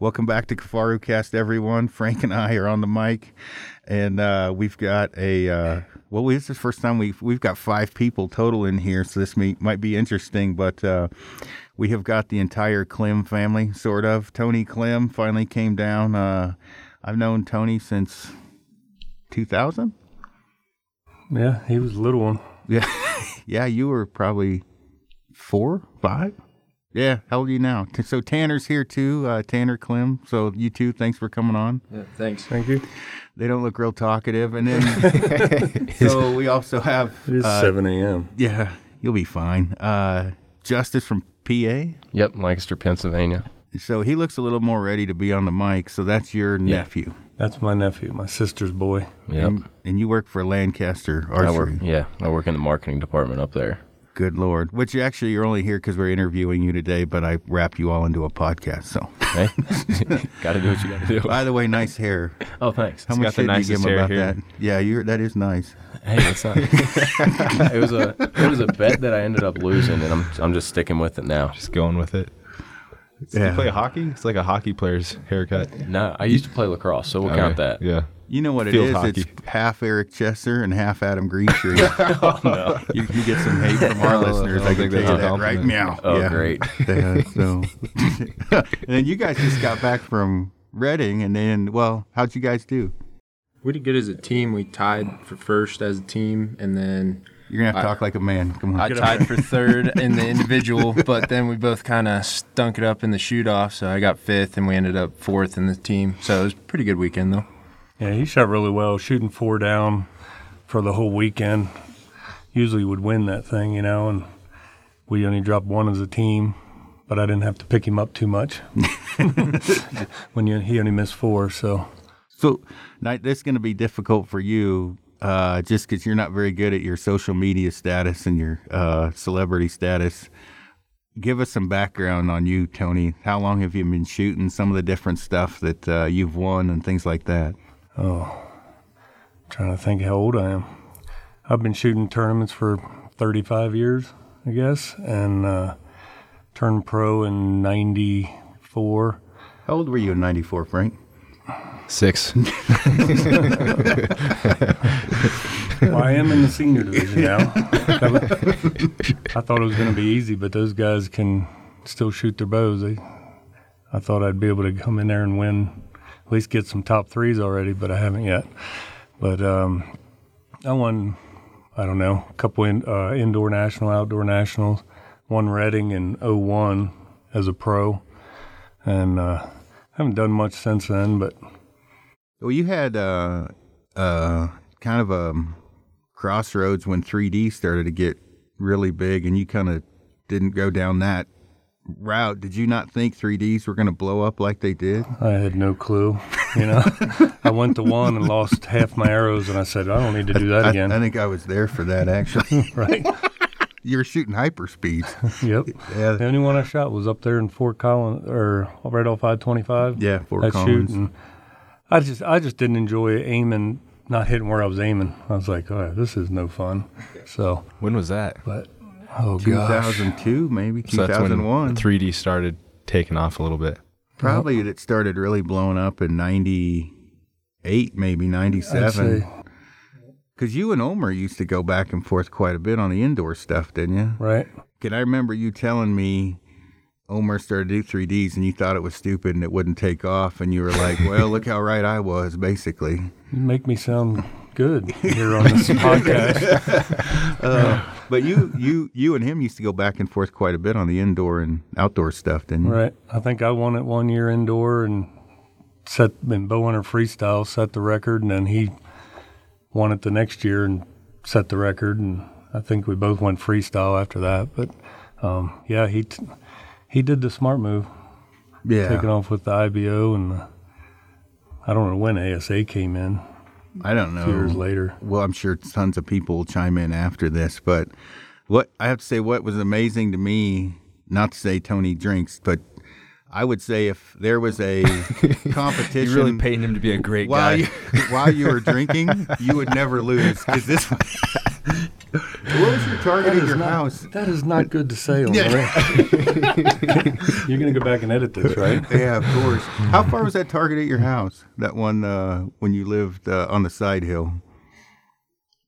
Welcome back to Kifaru Cast, everyone. Frank and I are on the mic, and uh, we've got a uh, well. This is the first time we've we've got five people total in here, so this may, might be interesting. But uh, we have got the entire Clem family, sort of. Tony Clem finally came down. Uh, I've known Tony since 2000. Yeah, he was a little one. Yeah, yeah. You were probably four, five. Yeah, how old are you now? So Tanner's here too, uh, Tanner Clem. So you too, thanks for coming on. Yeah, thanks. Thank you. They don't look real talkative, and then so we also have It is uh, 7 a.m. yeah, you'll be fine. Uh, Justice from PA. Yep, Lancaster, Pennsylvania. So he looks a little more ready to be on the mic. So that's your nephew, That's my nephew, my sister's boy. Yep. and, and you work for Lancaster I Archery. work, yeah, I work in the marketing department up there. Good lord! Which actually you're only here because we're interviewing you today, but I wrapped you all into a podcast. So, Hey, got to do what you got to do. by the way, nice hair. Oh, thanks. How He's much got the shit you give him hair about here. that? Yeah, you're that is nice. Hey, it's not. it was a it was a bet that I ended up losing, and I'm I'm just sticking with it now. Just going with it. Do Yeah. you play hockey? It's like a hockey player's haircut. No, I used to play lacrosse, so we'll count that. Yeah. You know what it Field is? hockey. It's half Eric Chesser and half Adam Greentree. you, oh, you get some hate from our Oh, listeners. I I, can tell you that right now. meow. Oh, great. Yeah, so, and then you guys just got back from Reading, and then, well, how'd you guys do? We did good as a team. We tied for first as a team, and then You're gonna have to I- talk like a man. Come on. I tied for third in the individual. But then we both kind of stunk it up in the shoot off. So I got fifth, and we ended up fourth in the team. So it was a pretty good weekend, though. Yeah, he shot really well, shooting four down for the whole weekend. Usually would win that thing, you know, and we only dropped one as a team, but I didn't have to pick him up too much. when you, he only missed four, so So, now, this is going to be difficult for you, uh, just because you're not very good at your social media status and your uh, celebrity status. Give us some background on you, Tony. How long have you been shooting? Some of the different stuff that uh, you've won and things like that. Trying to think how old I am. I've been shooting tournaments for 35 years, I guess, and uh, turned pro in 94. How old were you in '94, Frank? Six. Well, I am in the senior division now. I thought it was going to be easy, but those guys can still shoot their bows. They, I thought I'd be able to come in there and win, at least get some top threes already, but I haven't yet. But um, I won, I don't know, a couple in, uh, indoor national, outdoor nationals. Won Reading in 01 as a pro, and uh, haven't done much since then. But Well, you had uh, uh, kind of a crossroads when 3D started to get really big, and you kind of didn't go down that route. Did you not think 3Ds were going to blow up like they did? I had no clue. You know, I went to one and lost half my arrows, and I said, I don't need to do that I, again. I think I was there for that actually. right? you were shooting hyperspeeds. Yep. Yeah, The only one I shot was up there in Fort Collins, or right off I twenty five. yeah, Fort that Collins. shoot, and I just, I just didn't enjoy aiming, not hitting where I was aiming. I was like, oh, this is no fun. So, when was that? but oh gosh, 2002, maybe So that's when 2001. 3D started taking off a little bit. Probably it started really blowing up in 98, maybe 97. Because you and Omer used to go back and forth quite a bit on the indoor stuff, didn't you? right? Can I remember you telling me Omer started to do 3Ds and you thought it was stupid and it wouldn't take off, and you were like, "Well, look how right I was." Basically, You make me sound good here on this podcast. uh, but you, you, you and him used to go back and forth quite a bit on the indoor and outdoor stuff, didn't you? Right. I think I won it one year indoor and set in bow hunter freestyle, set the record, and then he won it the next year and set the record. And I think we both went freestyle after that. But um, yeah, he t- he did the smart move, Yeah. taking off with the IBO, and the, I don't know when ASA came in. I don't know. Years later. Well, I'm sure tons of people will chime in after this, but what I have to say, what was amazing to me, not to say Tony drinks, but I would say if there was a competition, You really paid him to be a great while guy. you while you were drinking, you would never lose because this What was your target at your house? That is not good to say on the radio. You're going to go back and edit this, right? Yeah, of course. How far was that target at your house? That one uh, when you lived uh, on the side hill.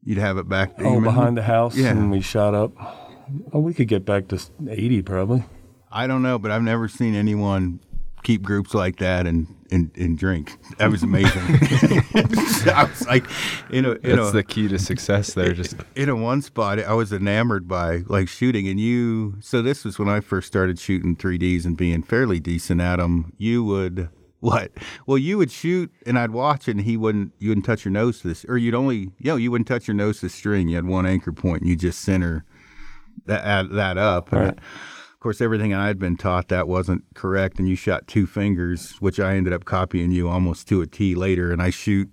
You'd have it back. Oh, behind the house, Yeah. and we shot up. Oh, we could get back to 80 probably. I don't know, but I've never seen anyone keep groups like that and and, and drink. That was amazing. I was like, a in That's a, the key to success there. Just in a one spot, I was enamored by like shooting, and you. So this was when I first started shooting 3ds and being fairly decent at them. You would what? Well, you would shoot, and I'd watch, and he wouldn't. You wouldn't touch your nose to this, or you'd only, you know, you wouldn't touch your nose to the string. You had one anchor point, and you just center that that up. And Right. Of course, everything I had been taught that wasn't correct, and you shot two fingers, which I ended up copying you almost to a T later. And I shoot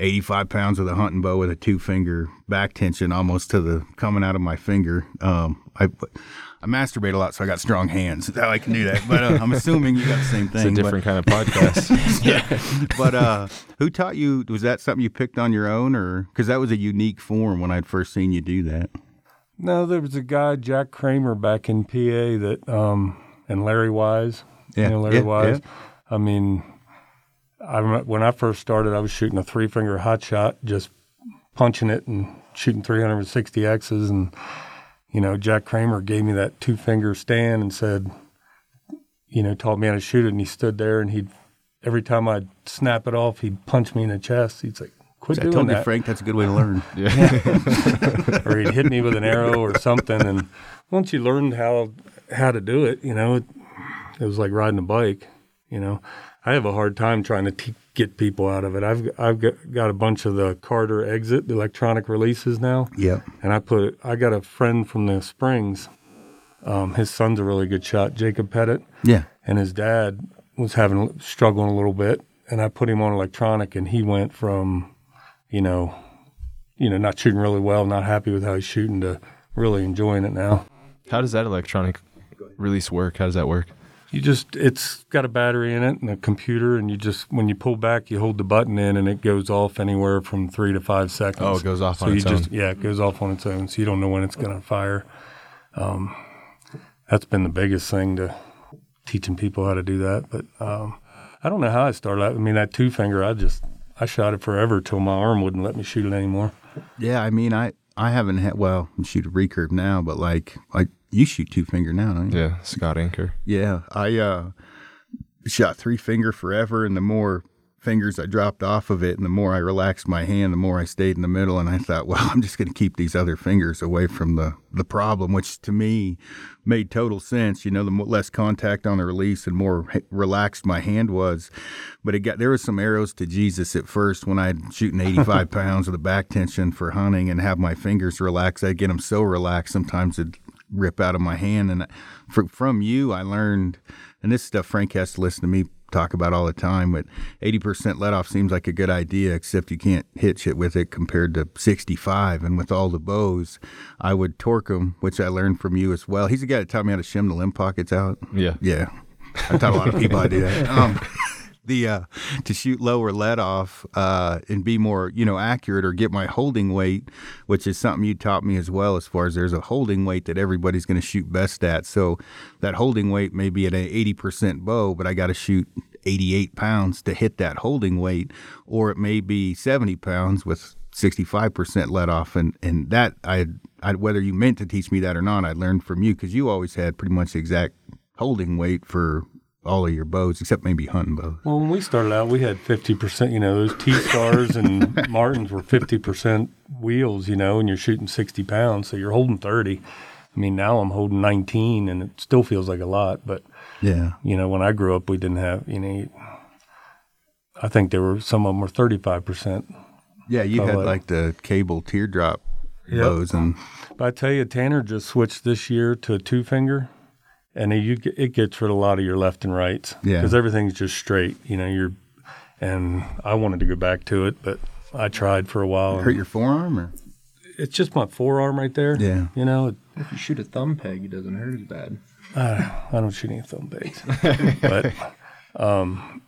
85 pounds with a hunting bow with a two finger back tension almost to the coming out of my finger. Um, I I masturbate a lot, so I got strong hands. That's how I can do that. But uh, I'm assuming you got the same thing. it's a thing. but- different kind of podcast. yeah. but uh, who taught you? Was that something you picked on your own, or because that was a unique form when I'd first seen you do that? No, there was a guy, Jack Kramer, back in PA that, um, and Larry Wise. Yeah, You know Larry yeah, Wise. I mean, I when I first started, I was shooting a three finger hot shot, just punching it and shooting 360 X's. And, you know, Jack Kramer gave me that two finger stand and said, you know, taught me how to shoot it. And he stood there and he'd, every time I'd snap it off, he'd punch me in the chest. He'd say, quit I told you, Frank, that's a good way to learn. or he'd hit me with an arrow or something. And once you learned how how to do it, you know, it, it was like riding a bike. You know, I have a hard time trying to te- get people out of it. I've I've got, got a bunch of the Carter Exit the electronic releases now, Yep. and I put I got a friend from the Springs. Um, his son's a really good shot, Jacob Pettit Yeah. and his dad was having struggling a little bit and I put him on electronic and he went from you know you know not shooting really well not happy with how he's shooting to really enjoying it now How does that electronic release work? How does that work? you just it's got a battery in it and a computer and you just when you pull back you hold the button in and it goes off anywhere from three to five seconds Oh, it goes off so on you its just own. yeah it goes off on its own so you don't know when it's going to fire um, that's been the biggest thing to teaching people how to do that but um, i don't know how i started i mean that two finger i just i shot it forever till my arm wouldn't let me shoot it anymore Yeah, I mean, I I haven't had well, I shoot a recurve now, but like like you shoot two finger now, don't you? Yeah, Scott Anchor. Yeah, I uh, shot three finger forever, and the more fingers I dropped off of it, and the more I relaxed my hand, the more I stayed in the middle. And I thought, well, I'm just going to keep these other fingers away from the the problem, which to me made total sense. You know, the less contact on the release and more relaxed my hand was. But it got there was some arrows to Jesus at first when I'd shooting 85 pounds with a back tension for hunting and have my fingers relaxed. I'd get them so relaxed sometimes it'd rip out of my hand. And fr- from you, I learned, and this stuff Frank has to listen to me talk about all the time, but 80% let off seems like a good idea, except you can't hit shit with it compared to 65. And with all the bows, I would torque them, which I learned from you as well. He's the guy that taught me how to shim the limb pockets out. Yeah. Yeah. I taught a lot of people how to do that. Um, the uh, to shoot lower let off uh, and be more you know accurate or get my holding weight, which is something you taught me as well. As far as there's a holding weight that everybody's going to shoot best at, so that holding weight may be at an eighty percent bow, but I got to shoot 88 pounds to hit that holding weight, or it may be 70 pounds with 65% let off. And, and that, I, I, whether you meant to teach me that or not, I learned from you because you always had pretty much the exact holding weight for all of your bows, except maybe hunting bows. well when we started out we had 50% you know those t-stars and martins were 50% wheels you know and you're shooting 60 pounds so you're holding 30 i mean now i'm holding 19 and it still feels like a lot but Yeah. You know, when I grew up, we didn't have, you know, I think there were some of them were 35%. Yeah, you had like- like the cable teardrop Yep. bows and But I tell you, Tanner just switched this year to a two finger, and you it gets rid of a lot of your left and rights. Yeah. Because everything's just straight. You know, you're, and I wanted to go back to it, but I tried for a while. and hurt your forearm or it's just my forearm right there. Yeah. You know, If you shoot a thumb peg, it doesn't hurt as bad. I don't shoot any thumb baits, but um,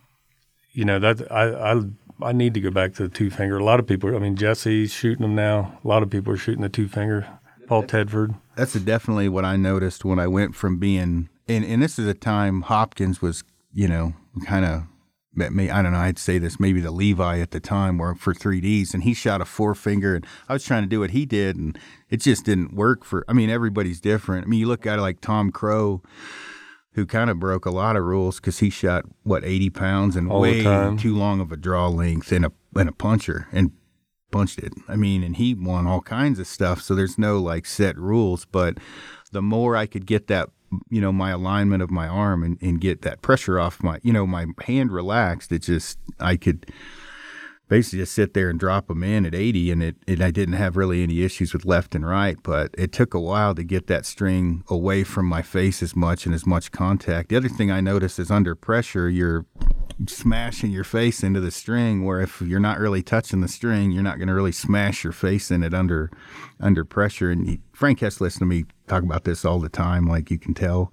you know that I, I I need to go back to the two finger. A lot of people. I mean, Jesse's shooting them now. A lot of people are shooting the two finger. Paul Tedford. That's definitely what I noticed when I went from being and and this is a time Hopkins was you know kind of me I don't know I'd say this maybe the Levi at the time were for 3ds and he shot a four finger and I was trying to do what he did and it just didn't work for I mean everybody's different I mean you look at it like Tom Crow who kind of broke a lot of rules because he shot what 80 pounds and All way too long of a draw length and a and a puncher and punched it. I mean, and he won all kinds of stuff. So there's no like set rules, but the more I could get that, you know, my alignment of my arm and, and get that pressure off my, you know, my hand relaxed, it just, I could basically just sit there and drop them in at 80 and it, it I didn't have really any issues with left and right, but it took a while to get that string away from my face as much and as much contact. The other thing I noticed is under pressure, you're smashing your face into the string where if you're not really touching the string you're not going to really smash your face in it under under pressure and he, frank has listened to me talk about this all the time like you can tell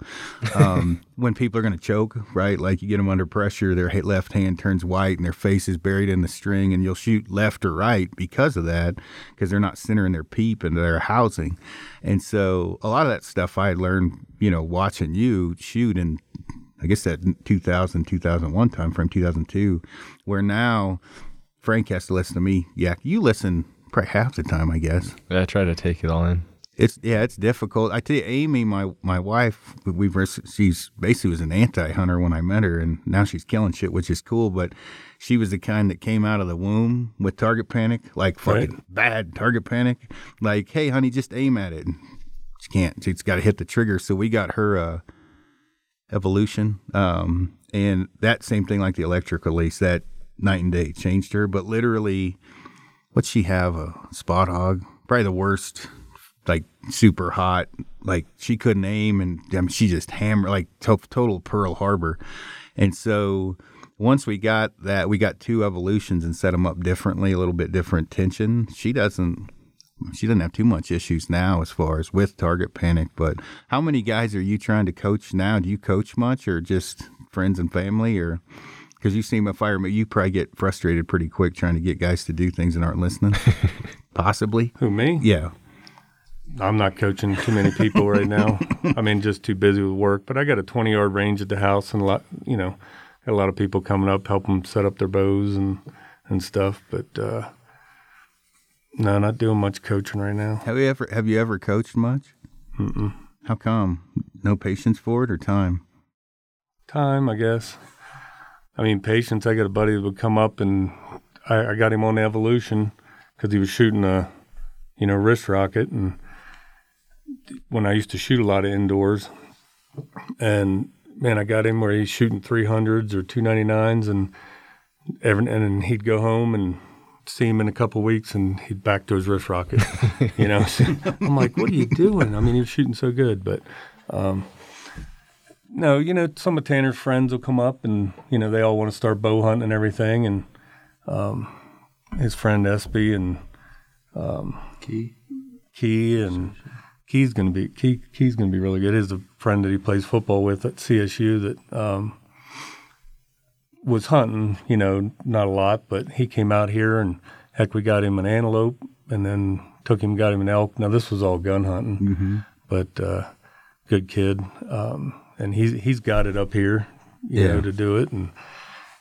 um, when people are going to choke right like you get them under pressure their left hand turns white and their face is buried in the string and you'll shoot left or right because of that because they're not centering their peep into their housing and so a lot of that stuff i had learned you know watching you shoot and I guess that 2000, 2001 time frame, 2002, where now Frank has to listen to me. Yeah, you listen probably half the time, I guess. Yeah, I try to take it all in. It's yeah, it's difficult. I tell you, Amy, my my wife, we've she's basically was an anti-hunter when I met her, and now she's killing shit, which is cool. But she was the kind that came out of the womb with target panic, like fucking Right. bad target panic. Like, hey, honey, just aim at it. She can't. She's got to hit the trigger. So we got her uh, evolution, um, and that same thing like the electric release. That night and day changed her. But literally, what'd she have? A Spot Hogg, probably the worst like super hot. Like she couldn't aim, and I mean, she just hammered like to- total Pearl Harbor. And so once we got that, we got two evolutions and set them up differently, a little bit different tension. She doesn't. She doesn't have too much issues now as far as with target panic. But how many guys are you trying to coach now? Do you coach much, or just friends and family, or because you seem a fireman, you probably get frustrated pretty quick trying to get guys to do things and aren't listening. Possibly, Who me? yeah. I'm not coaching too many people right now. I mean, just too busy with work. But I got a 20 yard range at the house, and a lot, you know, got a lot of people coming up, help them set up their bows and and stuff. But uh, no, not doing much coaching right now. Have you ever have you ever coached much? Mm-mm. How come? No patience for it or time? Time, I guess. I mean, patience. I got a buddy that would come up, and I, I got him on evolution because he was shooting a, you know, wrist rocket, and when I used to shoot a lot of indoors, and man, I got him where he's shooting three hundreds or two ninety nines, and every and then he'd go home and see him in a couple weeks, and he'd back to his wrist rocket. you know, So I'm like, what are you doing? I mean, he was shooting so good, but. Um, no, you know, some of Tanner's friends will come up and, you know, they all want to start bow hunting and everything. And um, his friend Espy and um, Key. Key and Key's going to be Key, Key's going to be really good. He's a friend that he plays football with at CSU that um, was hunting, you know, not a lot, but he came out here and heck, we got him an antelope and then took him, got him an elk. Now this was all gun hunting, but uh, good kid, um, and he's he's got it up here, you Yeah. know, to do it, and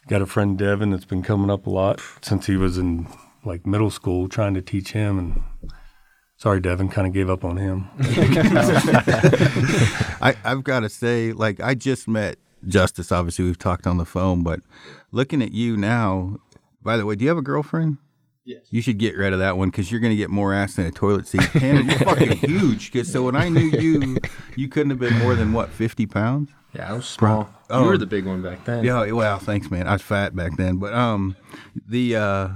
got a friend Devin that's been coming up a lot since he was in like middle school, trying to teach him. And sorry, Devin, kind of gave up on him. I, I've got to say, like, I just met Justice. Obviously, we've talked on the phone, but looking at you now, by the way, do you have a girlfriend? Yes. You should get rid of that one because you're going to get more ass than a toilet seat. Tanner, you're fucking huge. 'Cause so when I knew you, you couldn't have been more than what, 50 pounds? Yeah, I was small. Oh. You were the big one back then. Yeah. Well, thanks, man. I was fat back then, but um, the uh,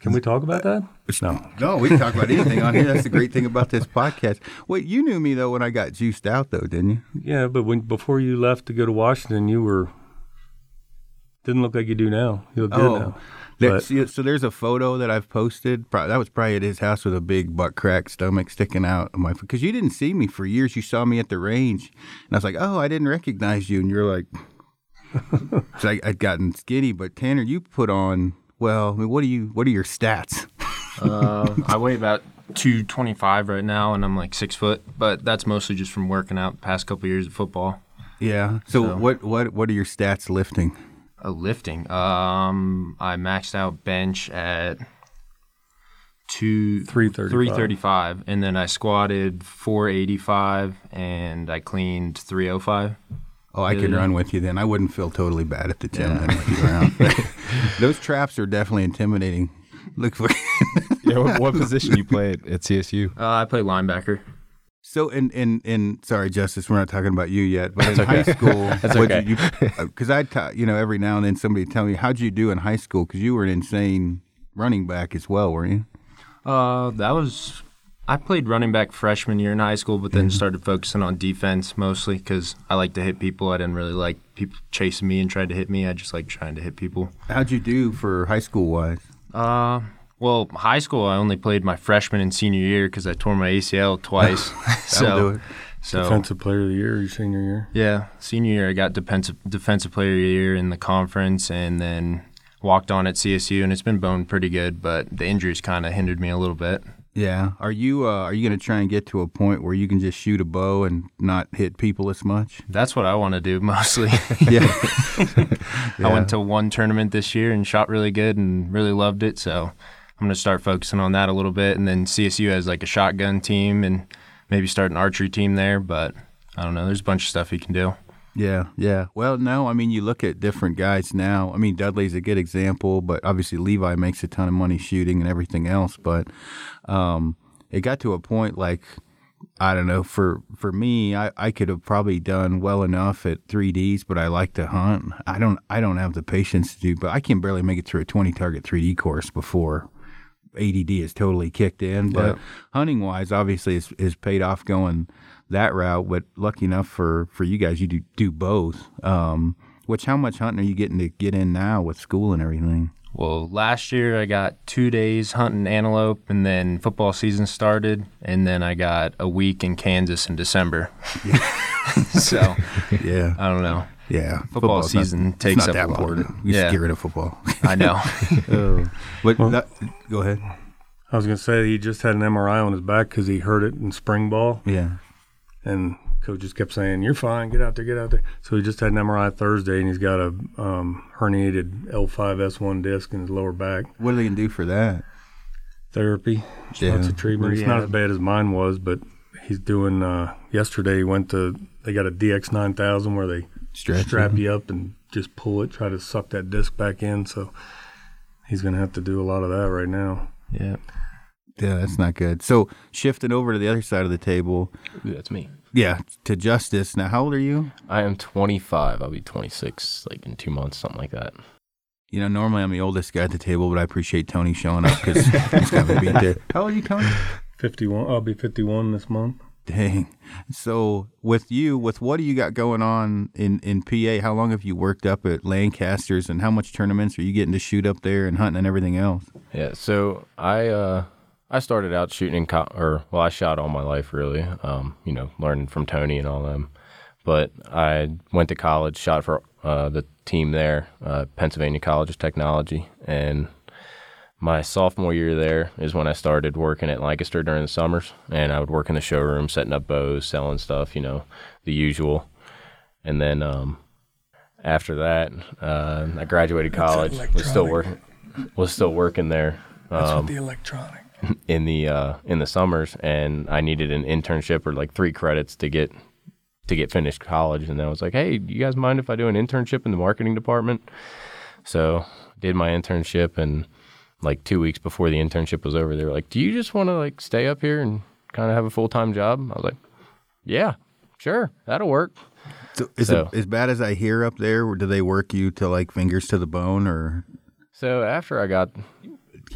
Can we talk about that? No. no, we can talk about anything on here. That's the great thing about this podcast. Wait, you knew me though when I got juiced out, though, didn't you? Yeah, but when before you left to go to Washington, you were didn't look like you do now. You look good oh. now. Oh. There- But- so there's a photo that I've posted. Pro- That was probably at his house with a big butt crack stomach sticking out my. Because you didn't see me for years. You saw me at the range, and I was like, "Oh, I didn't recognize you." And you're like, "So I, I'd gotten skinny." But Tanner, you put on Well, I mean, what do you? What are your stats? Uh, I weigh about 225 right now, and I'm like six foot. But that's mostly just from working out the past couple years of football. Yeah. So, So- what what what are your stats lifting? Uh, lifting. Um, I maxed out bench at two 335. 335, and then I squatted 485, and I cleaned 305. Oh, I could run with you then. I wouldn't feel totally bad at the gym Yeah. then with you around. Those traps are definitely intimidating. Look for Yeah, what, what position you play at, at CSU? Uh, I play linebacker. So in in in sorry, Justice, we're not talking about you yet, but in high school, That's okay. you because I ta- you know every now and then somebody would tell me how'd you do in high school because you were an insane running back as well, were you? Uh, that was I played running back freshman year in high school, but then started focusing on defense mostly because I like to hit people. I didn't really like people chasing me and trying to hit me. I just like trying to hit people. How'd you do for high school wise? Uh, well, high school I only played my freshman and senior year because I tore my ACL twice. That'll do so, it. so Defensive player of the year your senior year. yeah, senior year I got defensive defensive player of the year in the conference, and then walked on at CSU, and it's been going pretty good. But the injuries kind of hindered me a little bit. Yeah. Are you uh, are you gonna try and get to a point where you can just shoot a bow and not hit people as much? That's what I want to do mostly. Yeah. I went to one tournament this year and shot really good and really loved it. So I'm going to start focusing on that a little bit. And then CSU has like a shotgun team and maybe start an archery team there. But I don't know. There's a bunch of stuff you can do. Yeah, yeah. Well, no, I mean, you look at different guys now. I mean, Dudley's a good example, but obviously Levi makes a ton of money shooting and everything else. But um, it got to a point like I don't know. For for me, I, I could have probably done well enough at 3ds, but I like to hunt. I don't I don't have the patience to do. But I can barely make it through a 20 target 3D course before ADD is totally kicked in. But Yeah. hunting wise, obviously, is is paid off going that route. But lucky enough for for you guys, you do do both. Um, which how much hunting are you getting to get in now with school and everything? Well, last year I got two days hunting antelope, and then football season started, and then I got a week in Kansas in December. so Yeah, I don't know. yeah. Football Football's not- season it's takes not up that important. You Yeah. get rid of football. I know. oh. But that, go ahead. I was gonna say he just had an MRI on his back because he hurt it in spring ball, Yeah. And coach just kept saying, "You're fine. Get out there. Get out there." So he just had an MRI Thursday, and he's got a um, herniated L5S1 disc in his lower back. What are they gonna do for that? Therapy, Yeah. lots of treatment. It's not as bad as mine was, but he's doing. Uh, yesterday he went to. They got a DX9000 where they Stretch. strap you up and just pull it, try to suck that disc back in. So he's gonna have to do a lot of that right now. yeah. Yeah, that's not good. So shifting over to the other side of the table, Ooh, that's me. yeah, to Justice. Now, how old are you? I am 25. I'll be 26 like in two months, something like that. You know, normally I'm the oldest guy at the table, but I appreciate Tony showing up because he's got me beat there. How old are you, Tony? 51. I'll be 51 this month. Dang. So with you, with what do you got going on in, in PA? How long have you worked up at Lancasters and how much tournaments are you getting to shoot up there and hunting and everything else? Yeah, so I uh I started out shooting in co- or well I shot all my life really. Um, you know, learning from Tony and all them. But I went to college, shot for uh, the team there, uh, Pennsylvania College of Technology, and my sophomore year there is when I started working at Lancaster during the summers, and I would work in the showroom, setting up bows, selling stuff, you know, the usual. And then um, after that, uh, I graduated college, was still working, was still working there um, the electronic. in the uh, in the summers, and I needed an internship or like three credits to get to get finished college. And then I was like, "Hey, do you guys mind if I do an internship in the marketing department?" So did my internship, and like two weeks before the internship was over, they were like, "Do you just want to like stay up here and kind of have a full time job?" I was like, "Yeah, sure, that'll work." So is So- it as bad as I hear up there? Do they work you to like fingers to the bone? Or So after I got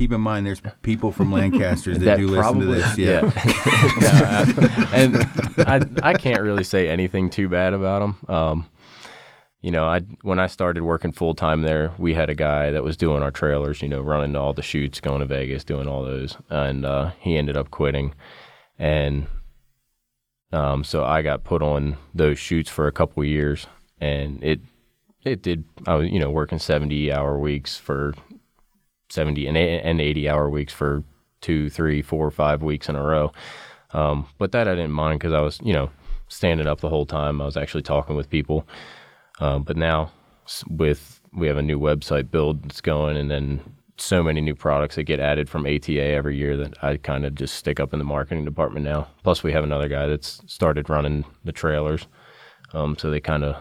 keep in mind, there's people from Lancaster that, that do listen to this. Yeah. I- and I I can't really say anything too bad about them. Um, you know, I when I started working full time there, we had a guy that was doing our trailers. You know, running all the shoots, going to Vegas, doing all those, and uh, he ended up quitting, and um, so I got put on those shoots for a couple years, and it it did. I was you know working seventy hour weeks for 70 and, and 80 hour weeks for two, three, four, five weeks in a row. Um, but that I didn't mind because I was, you know, standing up the whole time. I was actually talking with people. Uh, but now with we have a new website build that's going, and then so many new products that get added from ATA every year that I kind of just stick up in the marketing department now. Plus, we have another guy that's started running the trailers, um, so they kind of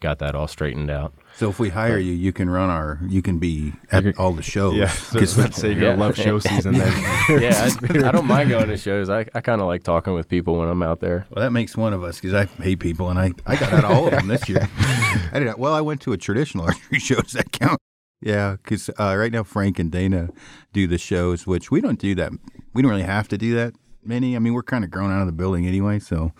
got that all straightened out. So if we hire you, you can run our, you can be at can- all the shows. Yeah, so 'Cause- let's say you're Yeah. love show season then. yeah, I, I don't mind going to shows. I, I kind of like talking with people when I'm out there. Well, that makes one of us because I hate people, and I, I got out of all of them this year. I did. Well, I went to a traditional archery show. Does that count? Yeah, because uh, right now Frank and Dana do the shows, which we don't do that. We don't really have to do that many. I mean, we're kind of grown out of the building anyway, so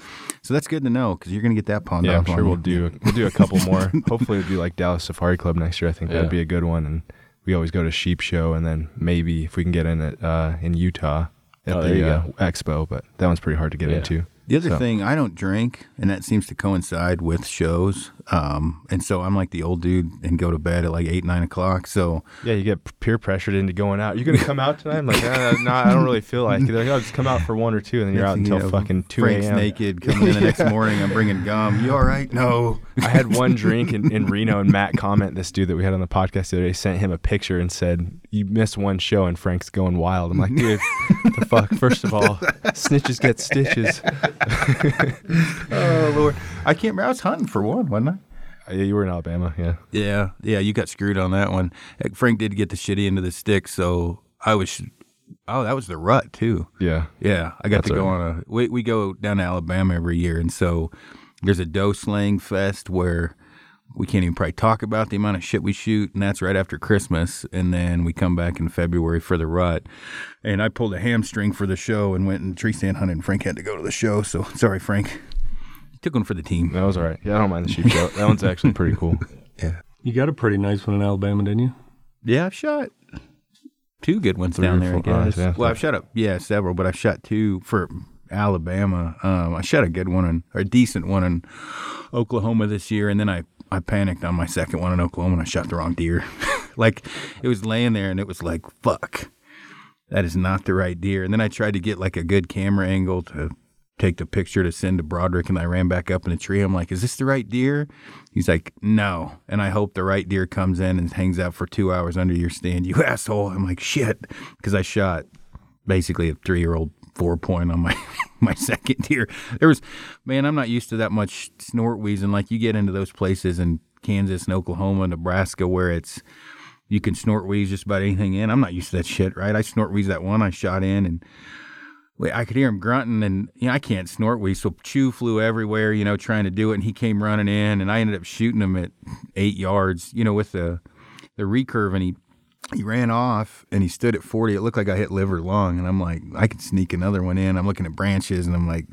so that's good to know because you're going to get that pond. Yeah, I'm sure on we'll you. do we'll do a couple more. Hopefully, it'll be like Dallas Safari Club next year. I think Yeah. that'd be a good one. And we always go to Sheep Show, and then maybe if we can get in at uh, in Utah at Oh, the uh, expo, but that one's pretty hard to get Yeah. into. The other So- thing, I don't drink, and that seems to coincide with shows. Um, and so I'm like the old dude and go to bed at like eight, nine o'clock. So Yeah, you get peer pressured into going out. You're gonna come out tonight? I'm like, no, I don't really feel like it. They're like, oh, just come out for one or two, and then you're out until you know, fucking two Frank's a.m. naked coming in the next morning. I'm bringing gum. You all right? No. I had one drink in, in Reno, and Matt comment this dude that we had on the podcast the other day sent him a picture and said, "You missed one show, and Frank's going wild." I'm like, dude, the fuck? First of all, snitches get stitches. Oh Lord, I can't remember. I was hunting for one, wasn't I? Uh, yeah, you were in Alabama, yeah. Yeah, yeah. You got screwed on that one. Frank did get the shitty end of the stick, so I was. Oh, that was the rut too. Yeah. Yeah, I got That's to go right. on a. We we go down to Alabama every year, and so there's a doe slaying fest where we can't even probably talk about the amount of shit we shoot, and that's right after Christmas, and then we come back in February for the rut. And I pulled a hamstring for the show and went and tree stand hunted. And Frank had to go to the show, so sorry, Frank. Took one for the team. That was all right. Yeah, I don't mind the sheep show. That one's actually pretty cool. Yeah, you got a pretty nice one in Alabama, didn't you? Yeah, I've shot two good ones Three down or there. I four- uh, guess. yeah. well, I've shot up yeah several, but I've shot two for Alabama. Um, I shot a good one in, or a decent one in Oklahoma this year, and then I I panicked on my second one in Oklahoma and I shot the wrong deer. like it was laying there, and it was like fuck, that is not the right deer. And then I tried to get like a good camera angle to take the picture to send to Broderick, and I ran back up in the tree. I'm like, is this the right deer? He's like, no. And I hope the right deer comes in and hangs out for two hours under your stand, you asshole. I'm like, shit. Because I shot basically a three year old four point on my my second deer. There was, man, I'm not used to that much snort wheezing. Like you get into those places in Kansas and Oklahoma, Nebraska, where it's, you can snort wheeze just about anything in. I'm not used to that shit, right? I snort wheeze that one I shot in and Wait, I could hear him grunting, and you know, I can't snort wheeze, so Chew flew everywhere, you know, trying to do it, and he came running in, and I ended up shooting him at eight yards, you know, with the the recurve, and he he ran off, and he stood at forty. It looked like I hit liver lung, and I'm like, I can sneak another one in. I'm looking at branches, and I'm like,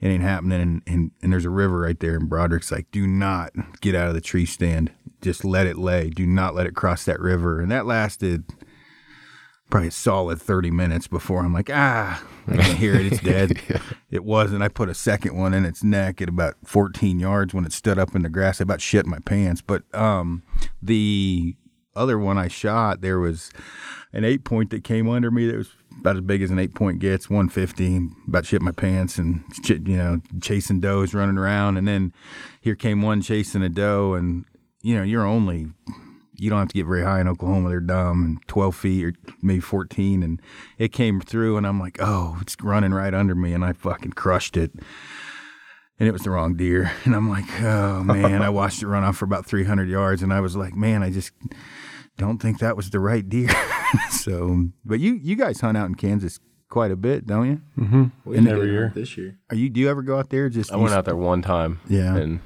it ain't happening, and and, and there's a river right there, and Broderick's like, do not get out of the tree stand, just let it lay, do not let it cross that river, and that lasted probably a solid 30 minutes before I'm like, ah, I can hear it. It's dead. It wasn't. I put a second one in its neck at about 14 yards when it stood up in the grass. I about shit my pants. But um, the other one I shot, there was an eight point that came under me that was about as big as an eight point gets, 150, about shit my pants and, you know, chasing does running around. And then here came one chasing a doe. And, you know, you're only you don't have to get very high in Oklahoma. They're dumb and 12 feet or maybe 14. And it came through, and I'm like, oh, it's running right under me. And I fucking crushed it. And it was the wrong deer. And I'm like, oh, man. I watched it run off for about 300 yards. And I was like, man, I just don't think that was the right deer. so, but you, you guys hunt out in Kansas quite a bit, don't you? Mm-hmm. And Every year. this year. Are you, do you ever go out there? Just I went out there one time. Yeah. And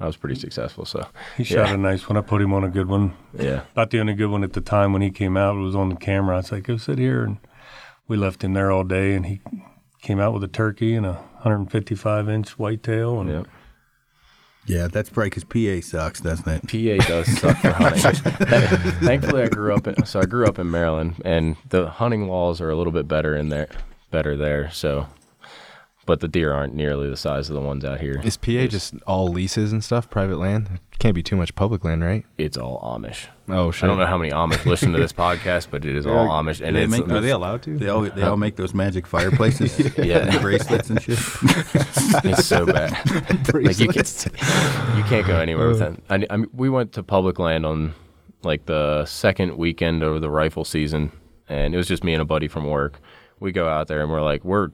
I was pretty successful. So He shot a nice one. I put him on a good one. yeah. About the only good one at the time when he came out it was on the camera. I was like, go sit here. And we left him there all day. And he came out with a turkey and a 155 inch whitetail. And Yeah. Yeah, that's probably because PA sucks, doesn't it? PA does suck for hunting. Thankfully, I grew up in so I grew up in Maryland, and the hunting laws are a little bit better in there, better there. So, but the deer aren't nearly the size of the ones out here. Is PA just all leases and stuff, private land? Can't be too much public land, right? It's all Amish. Oh shit! I don't know how many Amish listen to this podcast, but it is all Amish, and They it's make- are they allowed to? They all they all make those magic fireplaces, Yeah. and bracelets and shit. it's so bad. like you can't, you can't go anywhere with uh. that. I, I mean, we went to public land on like the second weekend of the rifle season, and it was just me and a buddy from work. We go out there and we're like, we're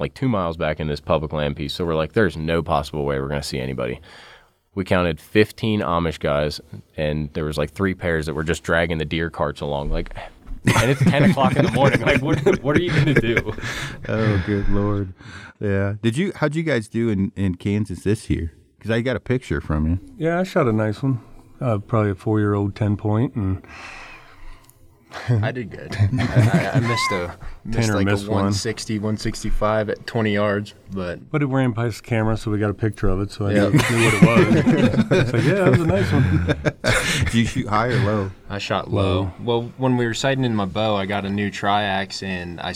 like two miles back in this public land piece, so we're like, there's no possible way we're gonna see anybody. We counted 15 Amish guys, and there was like three pairs that were just dragging the deer carts along, like. and it's 10 o'clock in the morning. Like, what, what are you going to do? Oh, good lord! Yeah. Did you? How'd you guys do in in Kansas this year? Because I got a picture from you. Yeah, I shot a nice one. Uh, probably a four-year-old ten point, and I did good. I, I, I missed a missed or like missed a one. 160, 165 at 20 yards, but but it ran past the camera, so we got a picture of it, so I Yeah. knew, knew what it was. it's like, yeah, that was a nice one. Did you shoot high or low? I shot low. Well, when we were sighting in my bow, I got a new triax and I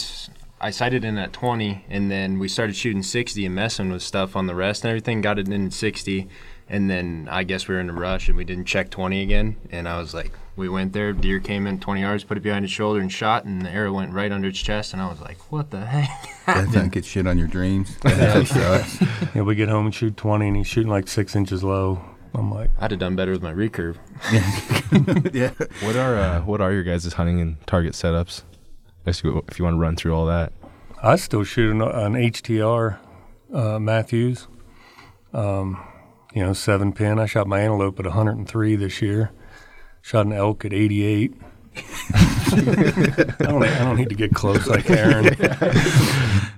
I sighted in at 20, and then we started shooting 60 and messing with stuff on the rest and everything. Got it in at 60, and then I guess we were in a rush and we didn't check 20 again. And I was like, we went there, deer came in 20 yards, put it behind his shoulder and shot, and the arrow went right under its chest. And I was like, what the heck? That doesn't get shit on your dreams. That sucks. Yeah, we get home and shoot 20, and he's shooting like six inches low. I'm like, I'd have done better with my recurve. yeah. What are uh, what are your guys' hunting and target setups? If you, if you want to run through all that. I still shoot an, an HTR uh, Mathews, um, you know, seven pin. I shot my antelope at 103 this year. Shot an elk at 88. I don't. I don't need to get close like Aaron.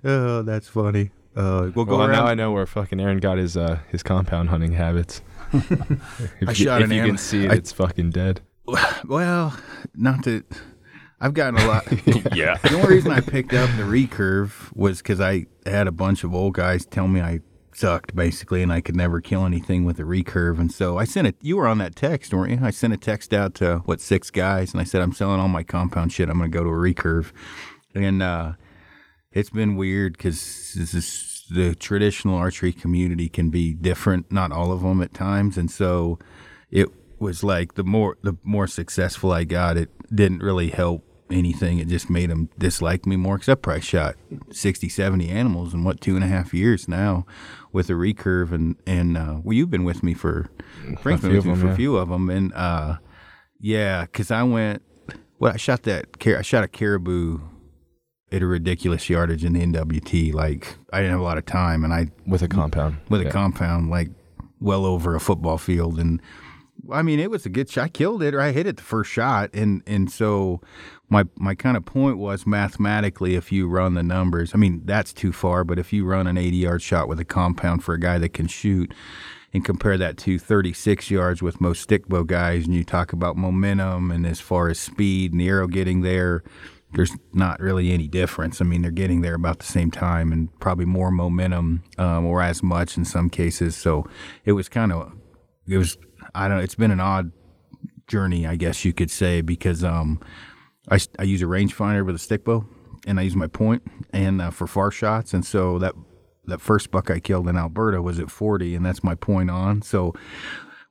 Oh, that's funny. Uh, we'll go Well, now I know where fucking Aaron got his uh, his compound hunting habits. if I you, shot if an you am- can see it, I- it's fucking dead. Well, not that I've gotten a lot. Yeah. the only reason I picked up the recurve was because I had a bunch of old guys tell me I sucked basically, and I could never kill anything with a recurve. And so I sent it. You were on that text, weren't you? I sent a text out to what six guys, and I said I'm selling all my compound shit. I'm going to go to a recurve, and uh, it's been weird because this is the traditional archery community can be different. Not all of them at times, and so it was like the more the more successful I got, it didn't really help anything. It just made them dislike me more. Because I shot 60, 70 animals in what two and a half years now with a recurve, and and uh, well, you've been with me for Frank's been with me them, for yeah. a few of them, and uh, yeah, because I went. Well, I shot that. I shot a caribou at a ridiculous yardage in the NWT. Like I didn't have a lot of time, and I with a compound. with Yeah. a compound like well over a football field and I mean it was a good shot. I killed it or I hit it the first shot and and so my my kind of point was mathematically if you run the numbers I mean that's too far but if you run an 80 yard shot with a compound for a guy that can shoot and compare that to 36 yards with most stick bow guys and you talk about momentum and as far as speed and the arrow getting there there's not really any difference. I mean, they're getting there about the same time and probably more momentum um, or as much in some cases. So it was kind of, it was, I don't know, it's been an odd journey, I guess you could say, because um, I, I use a rangefinder with a stick bow and I use my point and uh, for far shots. And so that, that first buck I killed in Alberta was at 40 and that's my point on. So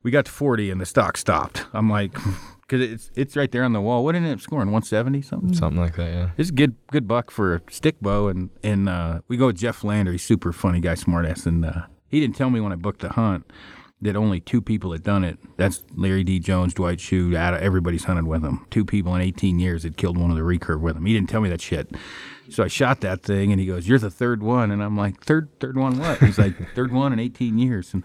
we got to 40 and the stock stopped. I'm like, because it's it's right there on the wall. What ended up scoring? 170 something. Something like that, yeah. It's a good good buck for a stick bow, and and uh, we go with Jeff Lander. He's super funny guy, smart ass, and uh, he didn't tell me when I booked the hunt that only two people had done it. That's Larry D. Jones, Dwight Schuh. Out of everybody's hunted with him. Two people in 18 years had killed one of the recurve with him. He didn't tell me that shit. So I shot that thing, and he goes, "You're the third one," and I'm like, "Third, third one what?" He's like, "Third one in 18 years." And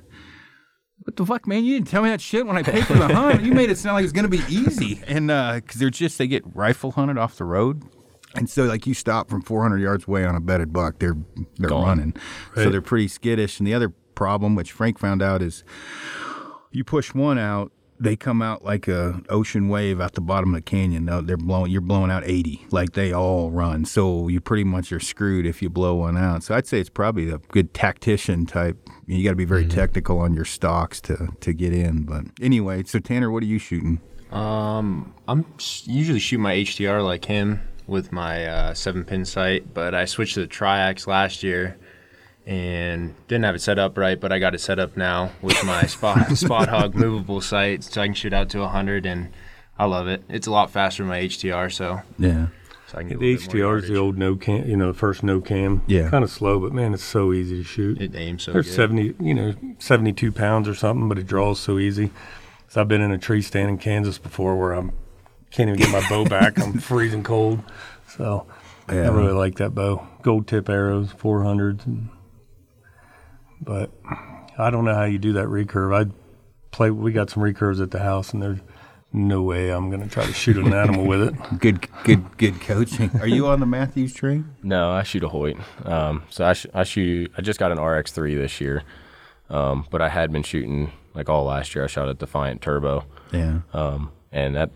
what the fuck, man? You didn't tell me that shit when I paid for the hunt. You made it sound like it's gonna be easy, and uh, because they're just they get rifle hunted off the road, and so like you stop from 400 yards away on a bedded buck, they're they're Gone. running, so they're pretty skittish. And the other problem, which Frank found out, is you push one out, they come out like a ocean wave out the bottom of the canyon. They're blowing, you're blowing out 80, like they all run. So you pretty much are screwed if you blow one out. So I'd say it's probably a good tactician type. You got to be very technical on your stocks to to get in. But anyway, so Tanner, what are you shooting? Um, I'm usually shoot my HTR like him with my uh, seven pin sight, but I switched to the triax last year, and didn't have it set up right, but I got it set up now with my spot Spot Hogg movable sight, so I can shoot out to 100, and I love it. It's a lot faster than my HTR, so, Yeah. so I can get The a little bit more HTR is the old no cam, you know, the first no cam. Yeah. Kind of slow, but man, it's so easy to shoot. It aims so They're good. 70, you know, 72 pounds or something, but it draws so easy. So I've been in a tree stand in Kansas before where I'm can't even get my bow back. I'm freezing cold. So Yeah. I really like that bow. Gold tip arrows, 400s. And, but I don't know how you do that recurve. I play, we got some recurves at the house and there's no way I'm going to try to shoot an animal with it. Good, good, good coaching. Are you on the Mathews train? No, I shoot a Hoyt. Um, so I, sh- I shoot. I just got an RX3 this year, um, but I had been shooting like all last year. I shot a Defiant Turbo, Yeah. um, and that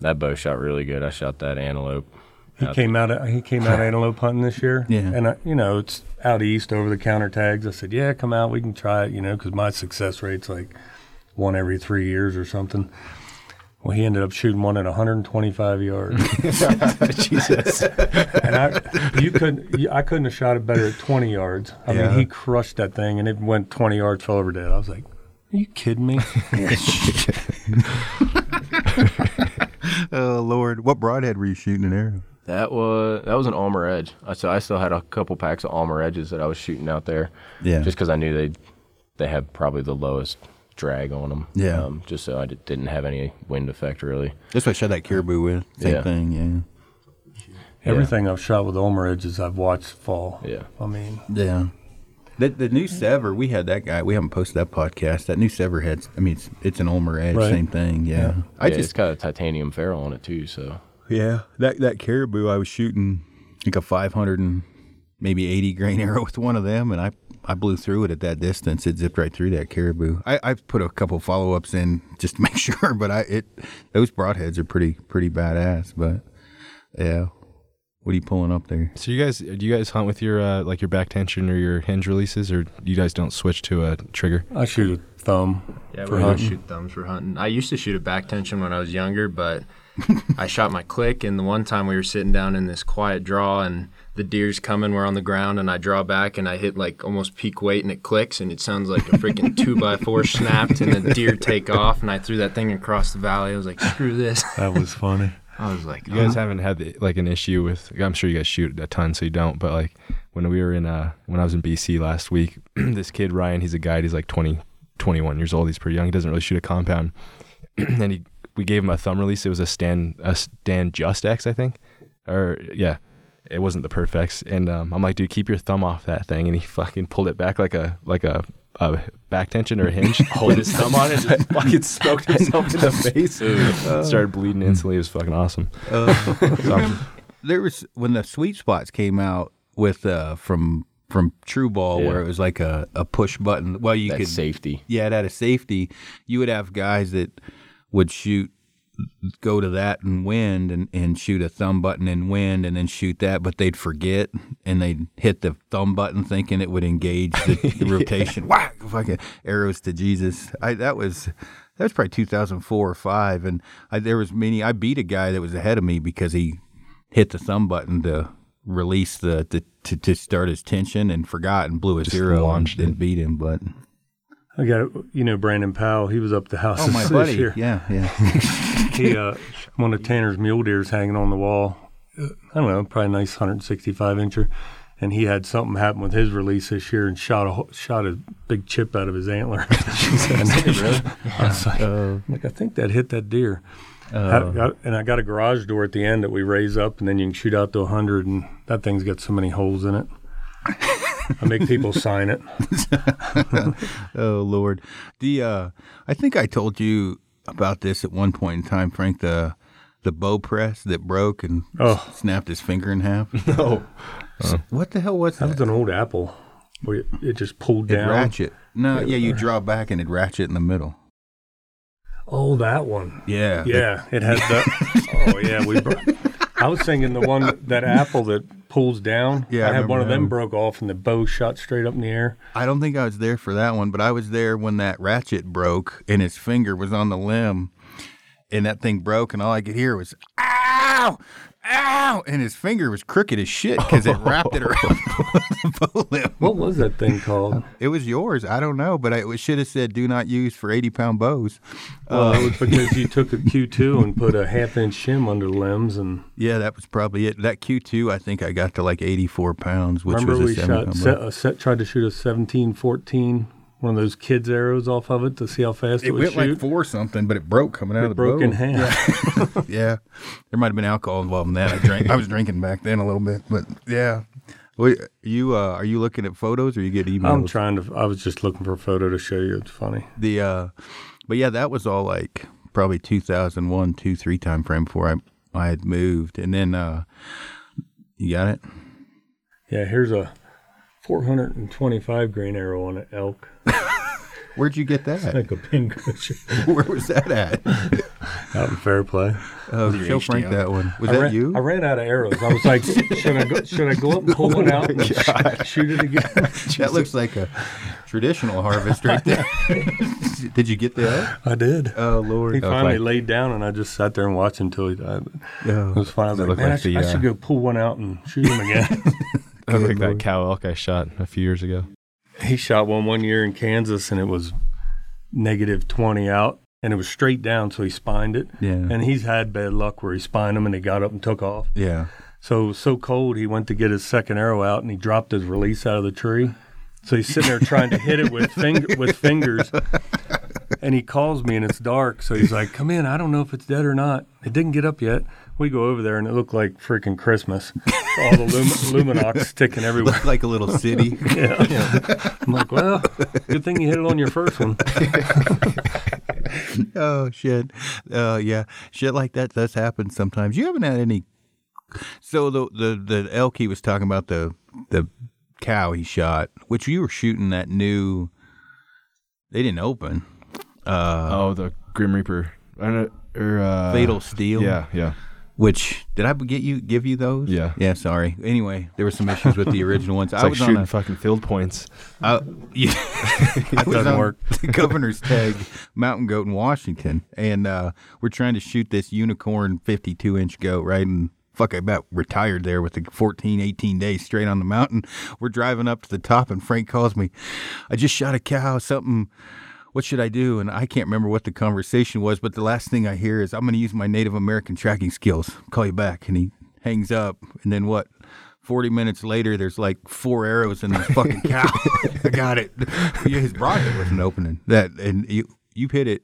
that bow shot really good. I shot that antelope. He out came out. He came out antelope hunting this year. Yeah. and I, you know it's out east over the counter tags. I said, yeah, come out. We can try it. You know, because my success rate's like one every three years or something. Well, he ended up shooting one at 125 yards, Jesus. and I, you couldn't. I couldn't have shot it better at 20 yards. I Yeah. mean, he crushed that thing, and it went 20 yards, fell over dead. I was like, are you kidding me? Oh Lord, what broadhead were you shooting an arrow? That was that was an Ulmer Edge. So I still had a couple packs of Ulmer Edges that I was shooting out there. Yeah. Just because I knew they they had probably the lowest drag on them. Yeah. Um, just so I d- didn't have any wind effect really. That's what I shot that caribou with. Same Yeah. thing. Yeah. Everything I've shot with Ulmer edges, I've watched fall. Yeah. I mean, Yeah. The, the new SEVR, we had that guy. We haven't posted that podcast. That new SEVR head. I mean, it's, it's an Ulmer Edge, Right. same thing. Yeah. I yeah, it's just got a titanium ferrule on it too. So yeah that that caribou. I was shooting like a 500 and maybe 80 grain arrow with one of them, and I I blew through it at that distance. It zipped right through that caribou. I I put a couple follow ups in just to make sure, but I it those broadheads are pretty pretty badass. But yeah, what are you pulling up there? So you guys, do you guys hunt with your uh, like your back tension or your hinge releases, or you guys don't switch to a trigger? I shoot a thumb. Yeah, for we don't shoot thumbs for hunting. I used to shoot a back tension when I was younger, but I shot my click, and the one time we were sitting down in this quiet draw, and the deer's coming, we're on the ground, and I draw back, and I hit like almost peak weight, and it clicks, and it sounds like a freaking two by four snapped, and the deer take off, and I threw that thing across the valley. I was like, screw this. That was funny. I was like, You guys haven't had the, like an issue with. I'm sure you guys shoot a ton, so you don't. But like when we were in uh when I was in BC last week, this kid Ryan, he's a guide. He's like 20, 21 years old. He's pretty young. He doesn't really shoot a compound. and he we gave him a thumb release. It was a stand a stand just X, I think, or yeah. It wasn't the PerfeX, and um, I'm like, dude, keep your thumb off that thing, and he fucking pulled it back like a like a, a back tension or a hinge, hold his thumb on it, and just fucking smoked himself in the face, started bleeding instantly. It was fucking awesome. So there was when the sweet spots came out with uh from from TRU Ball Yeah. where it was like a, a push button. Well, you that could safety. yeah, it had a safety. You would have guys that would shoot go to that and wind and, and shoot a thumb button and wind and then shoot that, but they'd forget and they'd hit the thumb button thinking it would engage the, the rotation. Whack! Fucking arrows to Jesus. I that was that was probably 2004 or five, and I, there was many. I beat a guy that was ahead of me because he hit the thumb button to release the, the to, to start his tension and forgot and blew his Just zero and launched didn't beat him, but. I got you know Brandon Powell. He was up the house Oh, my buddy. year. Yeah, yeah. He uh, one of Tanner's mule deer's hanging on the wall. Uh, I don't know, probably a nice 165 incher, and he had something happen with his release this year and shot a shot a big chip out of his antler. And I was like, I'm like, I think that hit that deer. Had- got- and I got a garage door at the end that we raise up, and then you can shoot out to 100, and that thing's got so many holes in it. I make people sign it. Oh Lord, the uh, I think I told you about this at one point in time, Frank. The the bow press that broke and Oh. snapped his finger in half. no. What the hell was That that? was an old apple where it, it just pulled It down. ratchet. No, yeah, you draw back and it ratchet in the middle. Oh, that one. Yeah, Yeah, it has that. oh yeah, we. Bro- I was thinking the one that apple that pulls down. Yeah, I I had one of them broke off and the bow shot straight up in the air. I don't think I was there for that one, but I was there when that ratchet broke and his finger was on the limb, and that thing broke, and all I could hear was ow, ow, and his finger was crooked as shit because it wrapped it around the bow limb. What was that thing called? It was yours. I don't know, but I it should have said "do not use for eighty pound bows." Well, it uh, was because you took a Q2 and put a half inch shim under the limbs, and Yeah, that was probably it. That Q two, I think I got to like eighty four pounds, which remember was a seven shot pound set, bow. Uh, set tried to shoot a 17, 14, one of those kids arrows off of it to see how fast it, It went shoot. like four something, but it broke coming out of the broke bow. in half. yeah, there might have been alcohol involved in that. I drank. I was drinking back then a little bit, but yeah. Wait, you uh, are you looking at photos or you get emails? I'm trying to. I was just looking for a photo to show you. It's funny. the uh, but yeah, that was all like probably 2001, two, three time frame before I I had moved, and then uh, you got it. Yeah, here's a 425 grain arrow on an elk, Where'd you get that? like a pincushion Where was that at? out in fair play. Oh, show Frank that one. Was I that ran, you? I ran out of arrows. I was like, should I go? Should I go up and pull one out and sh- shoot it again? that looks like a traditional harvest right there. Did you get that? I did. Oh Lord! He finally like- laid down, and I just sat there and watched until he died. It Oh. was fine. I was Does it like, look man, I, like should, the, I should uh, go pull one out and shoot him again. I think Good that cow elk I shot a few years ago. He shot one one year in Kansas, and it was negative 20 out, and it was straight down, so he spined it. Yeah. And he's had bad luck where he spined him and he got up and took off. Yeah. So it was so cold, he went to get his second arrow out and he dropped his release out of the tree. So he's sitting there trying to hit it with finger with fingers. And he calls me and it's dark. So he's like, Come in, I don't know if it's dead or not. It didn't get up yet. We go over there and it looked like freaking Christmas. All the lum- Lumenoks sticking everywhere. Looked like a little city. Yeah. I'm like, Well, good thing you hit it on your first one. oh shit. Uh yeah. Shit like that does happen sometimes. You haven't had any so the the the elk he was talking about the the cow he shot, which you were shooting that new they didn't open. Uh Oh, the Grim Reaper. I know- Or, uh, Fatal Steel. Yeah, yeah. Which did I get you give you those? Yeah. Yeah, sorry. Anyway, there were some issues with the original ones. It's I like was shooting on a fucking field points. Uh, yeah. I was doesn't on work. The governor's tag mountain goat in Washington, and uh, we're trying to shoot this unicorn 52 inch goat, right? And fuck, I about retired there with the 14, 18 days straight on the mountain. We're driving up to the top, and Frank calls me, I just shot a cow, something. What should I do? And I can't remember what the conversation was, but the last thing I hear is, I'm going to use my Native American tracking skills. Call you back. And he hangs up. And then what? 40 minutes later, there's like four arrows in this fucking cow. I got it. Yeah, his broadhead wasn't opening. That and you you hit it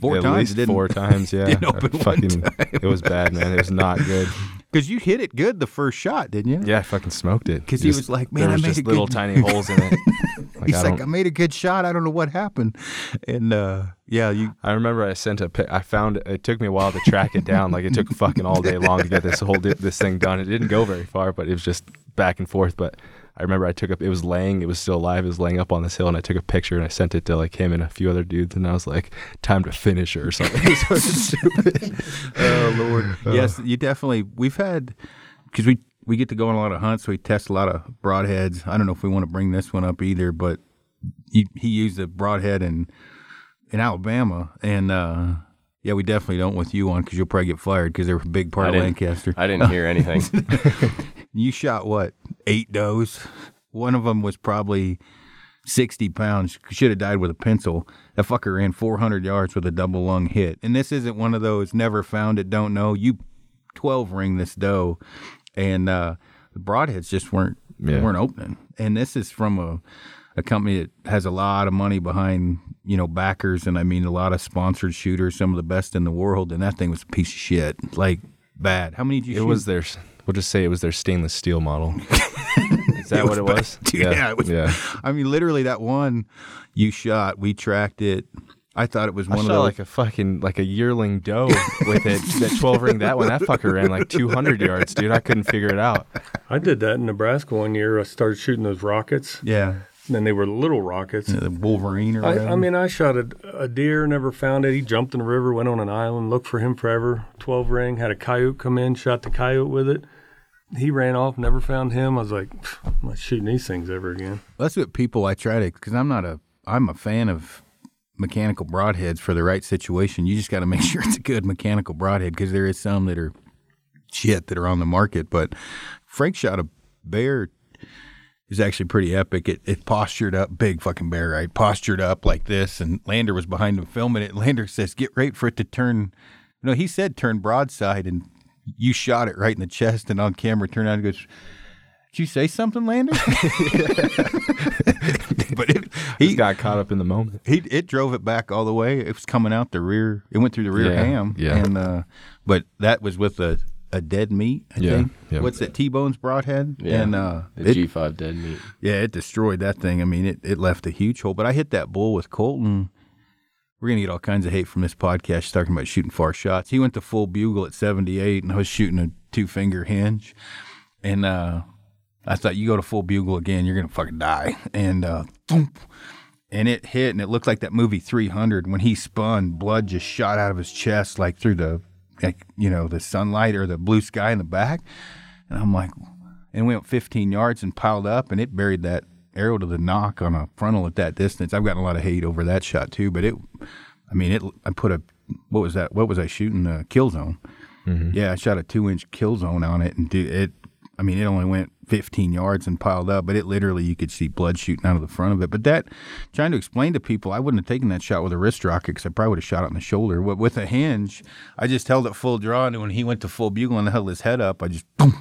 four At times. least four times, yeah. didn't open one fucking, It was bad, man. It was not good. Because you hit it good the first shot, didn't you? Yeah, I fucking smoked it. 'Cause he was like, "Man, I made just a good- little tiny holes in it. Like, He's I like, don't- I made a good shot. I don't know what happened. And uh, yeah, you I remember I sent a pic. I found it. It took me a while to track it down. Like it took fucking all day long to get this whole di- this thing done. It didn't go very far, but it was just back and forth. But I remember I took up. It was laying. It was still alive. It was laying up on this hill, and I took a picture and I sent it to like him and a few other dudes. And I was like, "Time to finish her" or something. It was fucking stupid. Oh Lord. yes, you definitely. We've had because we we get to go on a lot of hunts. So we test a lot of broadheads. I don't know if we want to bring this one up either, but he, he used a broadhead in in Alabama, and uh, yeah, we definitely don't with you on because you'll probably get fired because they're a big part I of Lancaster. I didn't hear anything. You shot what eight does? One of them was probably. 60 pounds should have died with a pencil. That fucker ran 400 yards with a double lung hit. And this isn't one of those never found it, don't know. You 12 ring this doe, and uh, the broadheads just weren't Yeah. weren't opening. And this is from a a company that has a lot of money behind you know backers, and I mean a lot of sponsored shooters, some of the best in the world. And that thing was a piece of shit, like bad. How many did you It shoot? was their. We'll just say it was their stainless steel model. Is that what it was? dude. Yeah, it was. yeah. I mean, literally that one you shot, we tracked it. I thought it was I one of shot those. like a fucking like a yearling doe with it. That twelve ring, that one, that fucker ran like two hundred yards, dude. I couldn't figure it out. I did that in Nebraska one year. I started shooting those rockets, yeah, and they were little rockets. the Wolverine or I, whatever. I mean, I shot a, a deer, never found it. He jumped in the river, went on an island, looked for him forever. 12 ring, had a coyote come in, shot the coyote with it. He ran off, never found him. I was like, I'm not shooting these things ever again. That's what people I try to because I'm not a I'm a fan of mechanical broadheads for the right situation. You just got to make sure it's a good mechanical broadhead because there is some that are shit that are on the market. But Frank shot a bear is actually pretty epic. It, it postured up, big fucking bear, right? Postured up like this, and Lander was behind him filming it. Lander says, "Get ready for it to turn." No, he said turn broadside, and you shot it right in the chest. And on camera, turned out and goes, "Did you say something, Lander?" but it, He he got caught up in the moment. he it drove it back all the way. It was coming out the rear. It went through the rear Yeah, ham. yeah. And uh, but that was with a a dead meat. I Yeah, think. yeah. What's that? T Bone's broadhead. Yeah. And uh, The it, G5 dead meat. yeah, it destroyed that thing. I mean, it it left a huge hole. But I hit that bull with Colton. We're gonna get all kinds of hate from this podcast talking about shooting far shots. He went to full bugle at seventy eight, and I was shooting a two finger hinge, and uh, I thought you go to full bugle again, you're gonna fucking die. And uh, thump, and it hit, and it looked like that movie 300 when he spun, blood just shot out of his chest like through the, like, you know, the sunlight or the blue sky in the back. And I'm like, and went 15 yards and piled up, and it buried that arrow to the nock on a frontal at that distance. I've gotten a lot of hate over that shot too, but it, I mean, it. I put a, what was that? What was I shooting? A kill zone. Yeah, I shot a two inch kill zone on it, and do it. I mean, it only went 15 yards and piled up, but it literally you could see blood shooting out of the front of it. But that, trying to explain to people, I wouldn't have taken that shot with a wrist rocket because I probably would have shot it in the shoulder. With, with a hinge, I just held it full draw, and when he went to full bugle and held his head up, I just boom.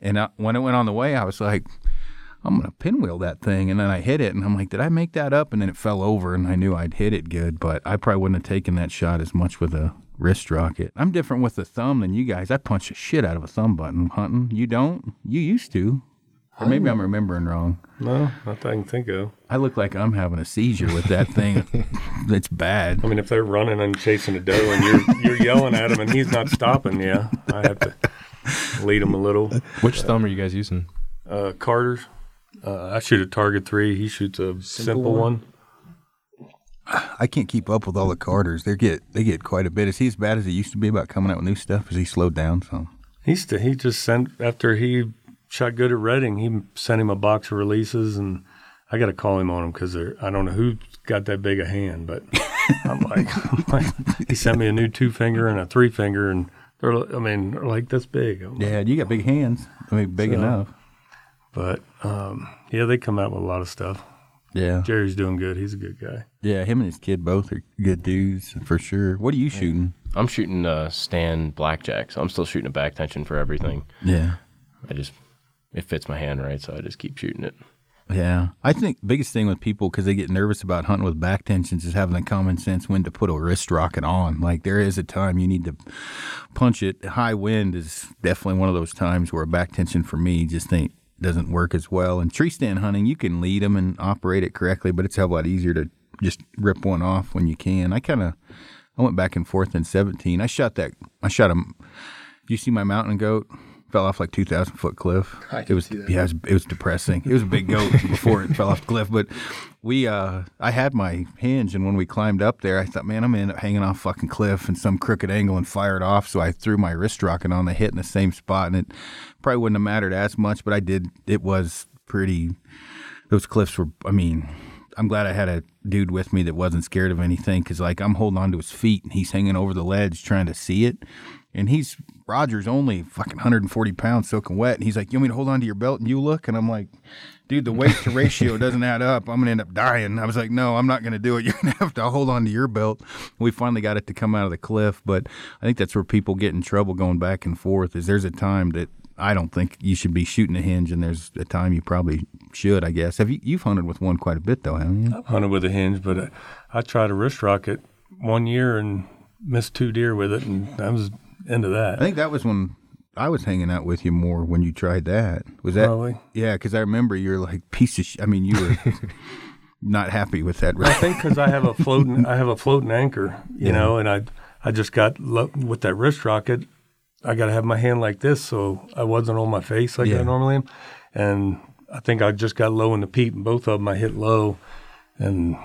And I, when it went on the way, I was like, I'm gonna pinwheel that thing, and then I hit it, and I'm like, did I make that up? And then it fell over, and I knew I'd hit it good, but I probably wouldn't have taken that shot as much with a wrist rocket. I'm different with the thumb than you guys. I punch the shit out of a thumb button hunting. You don't? You used to, or maybe I'm remembering wrong. No, not that I can think of. I look like I'm having a seizure with that thing. It's bad. I mean, if they're running and chasing a doe and you're you're yelling at him and he's not stopping, yeah, I have to lead him a little. Which thumb are you guys using? Uh, Carter's, uh, I shoot a target three. He shoots a simple, one. I can't keep up with all the Carters. They get they get quite a bit. Is he as bad as he used to be about coming out with new stuff? Is he slowed down some? He's to, he just sent after he shot good at Reading. He sent him a box of releases, and I got to call him on him because I don't know who got that big a hand, but I'm like, I'm like, he sent me a new two finger and a three finger, and they're I mean they're like this big. I'm like, Yeah, you got big hands. I mean, big So- enough. But um, yeah, they come out with a lot of stuff. Yeah, Jerry's doing good. He's a good guy. yeah. Him and his kid both are good dudes for sure. What are you shooting? I'm shooting uh, Stan Blackjack, so I'm still shooting a back tension for everything. Yeah, I just, it fits my hand right, so I just keep shooting it. yeah. I think biggest thing with people because they get nervous about hunting with back tensions is having the common sense when to put a wrist rocket on. Like there is a time you need to punch it. High wind is definitely one of those times where a back tension for me just ain't doesn't work as well. And tree stand hunting, you can lead them and operate it correctly, but it's a lot easier to just rip one off when you can. I kind of I went back and forth in 17. I shot that. I shot him. You see my mountain goat fell off like 2,000 foot cliff. it was yeah, it was, it was depressing. It was a big goat before it fell off the cliff. But we, uh, I had my hinge, and when we climbed up there, I thought, man, I'm gonna end up hanging off fucking cliff in some crooked angle and fire it off. So I threw my wrist rocket on the hit in the same spot, and it probably wouldn't have mattered as much, but I did. It was pretty. Those cliffs were. I mean. I'm glad I had a dude with me that wasn't scared of anything because, like, I'm holding onto his feet and he's hanging over the ledge trying to see it. And he's Roger's only fucking 140 pounds soaking wet. And he's like, You want me to hold onto your belt and you look? And I'm like, Dude, the weight to ratio doesn't add up. I'm going to end up dying. I was like, No, I'm not going to do it. You're going to have to hold on to your belt. We finally got it to come out of the cliff. But I think that's where people get in trouble going back and forth is there's a time that I don't think you should be shooting a hinge, and there's a time you probably should. I guess. Have you you've hunted with one quite a bit though, haven't you? I've hunted with a hinge, but uh, I tried a wrist rocket one year and missed two deer with it, and I was into that. I think that was when I was hanging out with you more when you tried that. Was that? Probably. Yeah, because I remember you're like piece of. Sh- I mean, you were not happy with that. I think because I have a floating, I have a floating anchor, you Yeah. know, and I, I just got lo- with that wrist rocket. I got to have my hand like this, so I wasn't on my face like Yeah. I normally am, and I think I just got low in the peep, and both of them I hit low, and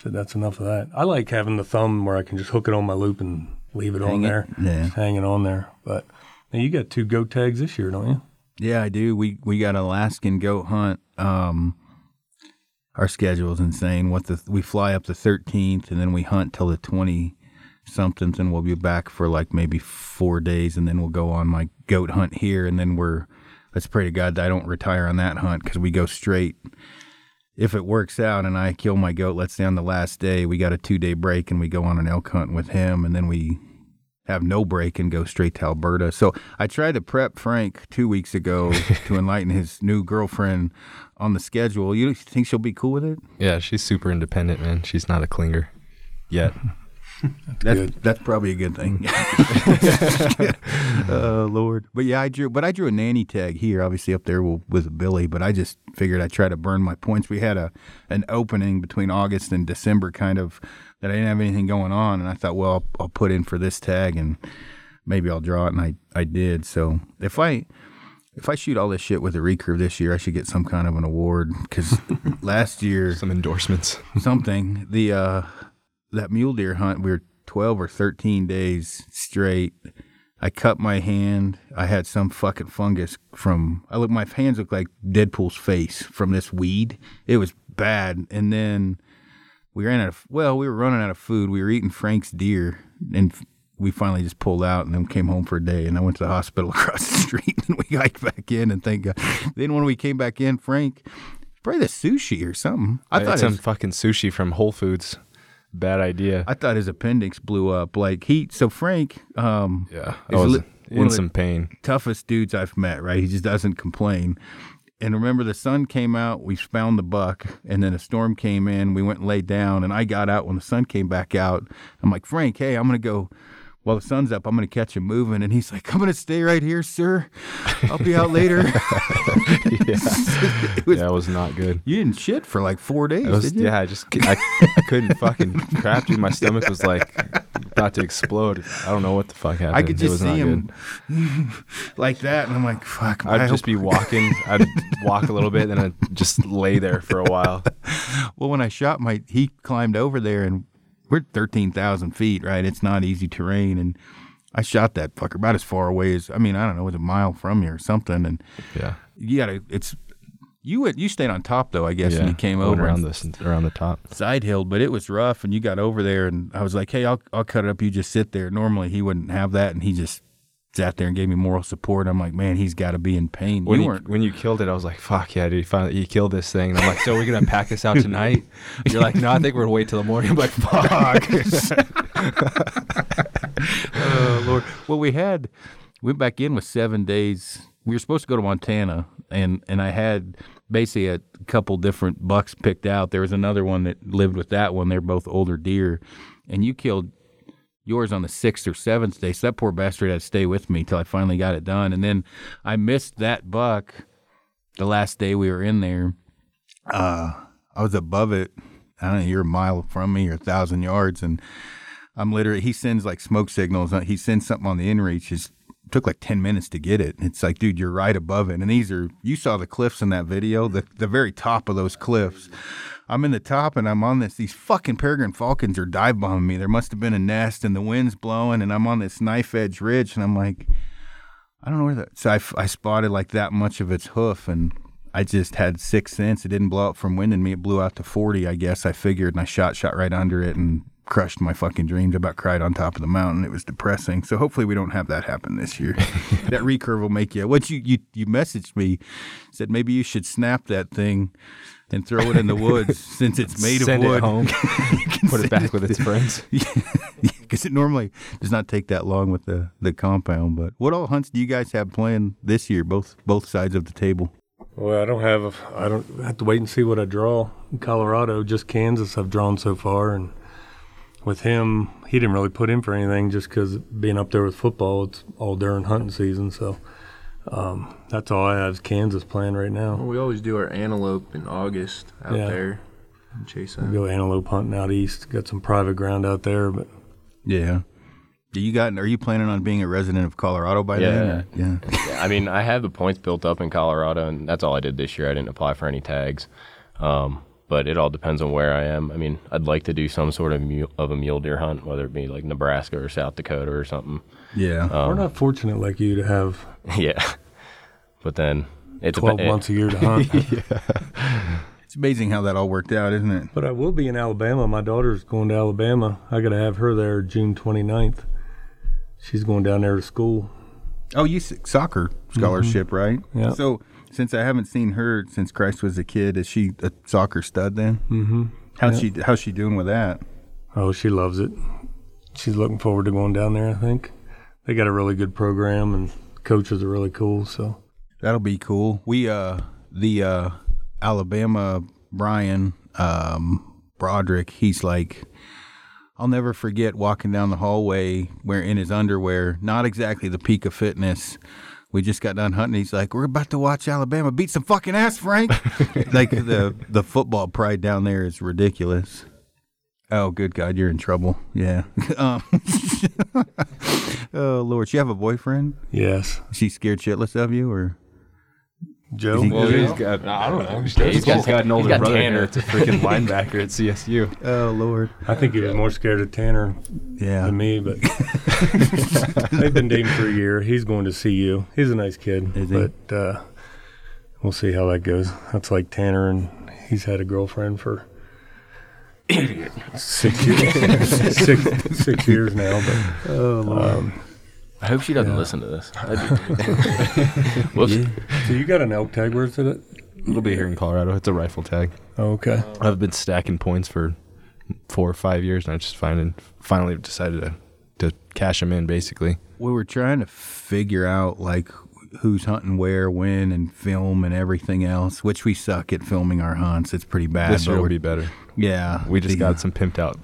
so that's enough of that. I like having the thumb where I can just hook it on my loop and leave it on Hang it, there, yeah. just hanging on there. But now you got two goat tags this year, don't you? Yeah, I do. We we got Alaskan goat hunt. Um, our schedule is insane. What the we fly up the 13th and then we hunt till the 20 somethings, and we'll be back for like maybe four days, and then we'll go on my goat hunt here, and then we're let's pray to God that I don't retire on that hunt because we go straight. If it works out and I kill my goat, let's say on the last day, we got a two day break and we go on an elk hunt with him, and then we have no break and go straight to Alberta. So I tried to prep Frank two weeks ago to enlighten his new girlfriend on the schedule. You think she'll be cool with it? Yeah, she's super independent, man. She's not a clinger yet. That's good. that's probably a good thing. oh Lord! But yeah, I drew. But I drew a nanny tag here, obviously up there with, with Billy. But I just figured I'd try to burn my points. We had a an opening between August and December, kind of that I didn't have anything going on, and I thought, well, I'll, I'll put in for this tag and maybe I'll draw it, and I I did. So if I if I shoot all this shit with a recurve this year, I should get some kind of an award because last year Some endorsements. something. The uh that mule deer hunt, we were twelve or thirteen days straight. I cut my hand. I had some fucking fungus from. I look. My hands look like Deadpool's face from this weed. It was bad. And then we ran out of. Well, we were running out of food. We were eating Frank's deer, and we finally just pulled out and then came home for a day. And I went to the hospital across the street, and we hiked back in. And thank God. Then when we came back in, Frank, probably the sushi or something. I, I, thought some fucking sushi from Whole Foods. Bad idea. I thought his appendix blew up. Like he, so Frank, um, yeah, I was li- in some pain. toughest dudes I've met. Right, he just doesn't complain. And remember, the sun came out. We found the buck, and then a storm came in. We went and laid down, and I got out when the sun came back out. I'm like, Frank, hey, I'm gonna go. While the sun's up, I'm gonna catch him moving. And he's like, I'm gonna stay right here, sir. I'll be out later. yeah, it was, yeah, it was not good. you didn't shit for like four days, was, you? yeah, I just I, I couldn't fucking crap, dude. My stomach was like about to explode. I don't know what the fuck happened. I could just see him like that, and I'm like, "Fuck!" I I'd hope- just be walking. I'd walk a little bit, then I'd just lay there for a while. Well, when I shot my, he climbed over there, and we're thirteen thousand feet, right? It's not easy terrain, and I shot that fucker about as far away as I mean, I don't know, it was a mile from here or something, and Yeah, you gotta, it's. You went, you stayed on top though, I guess, yeah. and you came over around this around the top. side hill, but it was rough, and you got over there, and I was like, "Hey, I'll I'll cut it up. You just sit there." Normally, he wouldn't have that, and he just sat there and gave me moral support. I'm like, "Man, he's got to be in pain." When you when you killed it, I was like, "Fuck yeah, dude! You finally you killed this thing." And I'm like, "So we're gonna pack this out tonight?" You're like, "No, I think we're gonna wait till the morning." I'm like, "Fuck." oh Lord. Well, we had went back in with seven days. We were supposed to go to Montana, and and I had basically a couple different bucks picked out. There was another one that lived with that one. They're both older deer, and you killed yours on the sixth or seventh day. So that poor bastard had to stay with me till I finally got it done. And then I missed that buck the last day we were in there. Uh, I was above it. I don't know. You're a mile from me or a thousand yards, and I'm literally. He sends like smoke signals. Uh, He sends something on the inReach. It took like ten minutes to get it. It's like, dude, you're right above it. And these are. You saw the cliffs in that video. The the very top of those cliffs. I'm in the top and I'm on this. These fucking peregrine falcons are dive bombing me. There must have been a nest and the wind's blowing and I'm on this knife edge ridge and I'm like, I don't know where that. So I, I spotted like that much of its hoof and I just had six cents. It didn't blow up from winding me. It blew out to 40, I guess. I figured and I shot, shot right under it and crushed my fucking dreams. About cried on top of the mountain. It was depressing. So hopefully we don't have that happen this year. that recurve will make you. What you, you, you messaged me said maybe you should snap that thing and throw it in the woods since it's made Send of it wood. home. You can Put it back with its friends. because it normally does not take that long with the, the compound. But what all hunts do you guys have planned this year? Both both sides of the table. Well, I don't have. A, I don't I have to wait and see what I draw. In Colorado, just Kansas, I've drawn so far, and with him, he didn't really put in for anything just because being up there with football, it's all during hunting season. So um, that's all I have is Kansas planned right now. Well, we always do our antelope in August out Yeah. there and chase We go antelope hunting out east. Got some private ground out there, but Yeah. Do you got? Are you planning on being a resident of Colorado by then? or- Yeah. Yeah, I mean, I have the points built up in Colorado, and that's all I did this year. I didn't apply for any tags, um, but it all depends on where I am. I mean, I'd like to do some sort of mule, of a mule deer hunt, whether it be like Nebraska or South Dakota or something. Yeah. we're not fortunate like you to have yeah, but then it's 12 a, months a year to hunt. It's amazing how that all worked out, isn't it? But I will be in Alabama. My daughter's going to Alabama. I got to have her there June 29th. She's going down there to school. Oh, you soccer scholarship, right? Yeah. So since I haven't seen her since Christ was a kid, is she a soccer stud then? Mm-hmm. How's she How's she doing with that? Oh, she loves it. She's looking forward to going down there, I think. They got a really good program and coaches are really cool, so That'll be cool. We uh the uh Alabama Brian um Broderick, he's like I'll never forget walking down the hallway where in his underwear, not exactly the peak of fitness. We just got done hunting. He's like, "We're about to watch Alabama beat some fucking ass, Frank." like the the football pride down there is ridiculous. Oh, good God, you're in trouble. Yeah. um, oh Lord, she have a boyfriend? yes. Is she scared shitless of you, or Joe, Is he Well, good? he's got, I don't know. He's, he's got- got an older got brother Tanner. here. It's a freaking linebacker at CSU. oh Lord, I think he was more scared of Tanner yeah. than me, but they've been dating for a year. He's going to see you. He's a nice kid, Is he? but uh, we'll see how that goes. That's like Tanner, and he's had a girlfriend for six years, six, six years now. But Oh um, I hope she doesn't listen to this. That'd be- Whoops. so you got an elk tag? Where's it? At? It'll be here in Colorado. It's a rifle tag. Oh, okay. I've been stacking points for four or five years, and I just finally finally decided to to cash them in. Basically, we were trying to figure out like who's hunting where, when, and film and everything else. Which we suck at filming our hunts. It's pretty bad. this but year will be better. yeah. We just the- got some pimped out.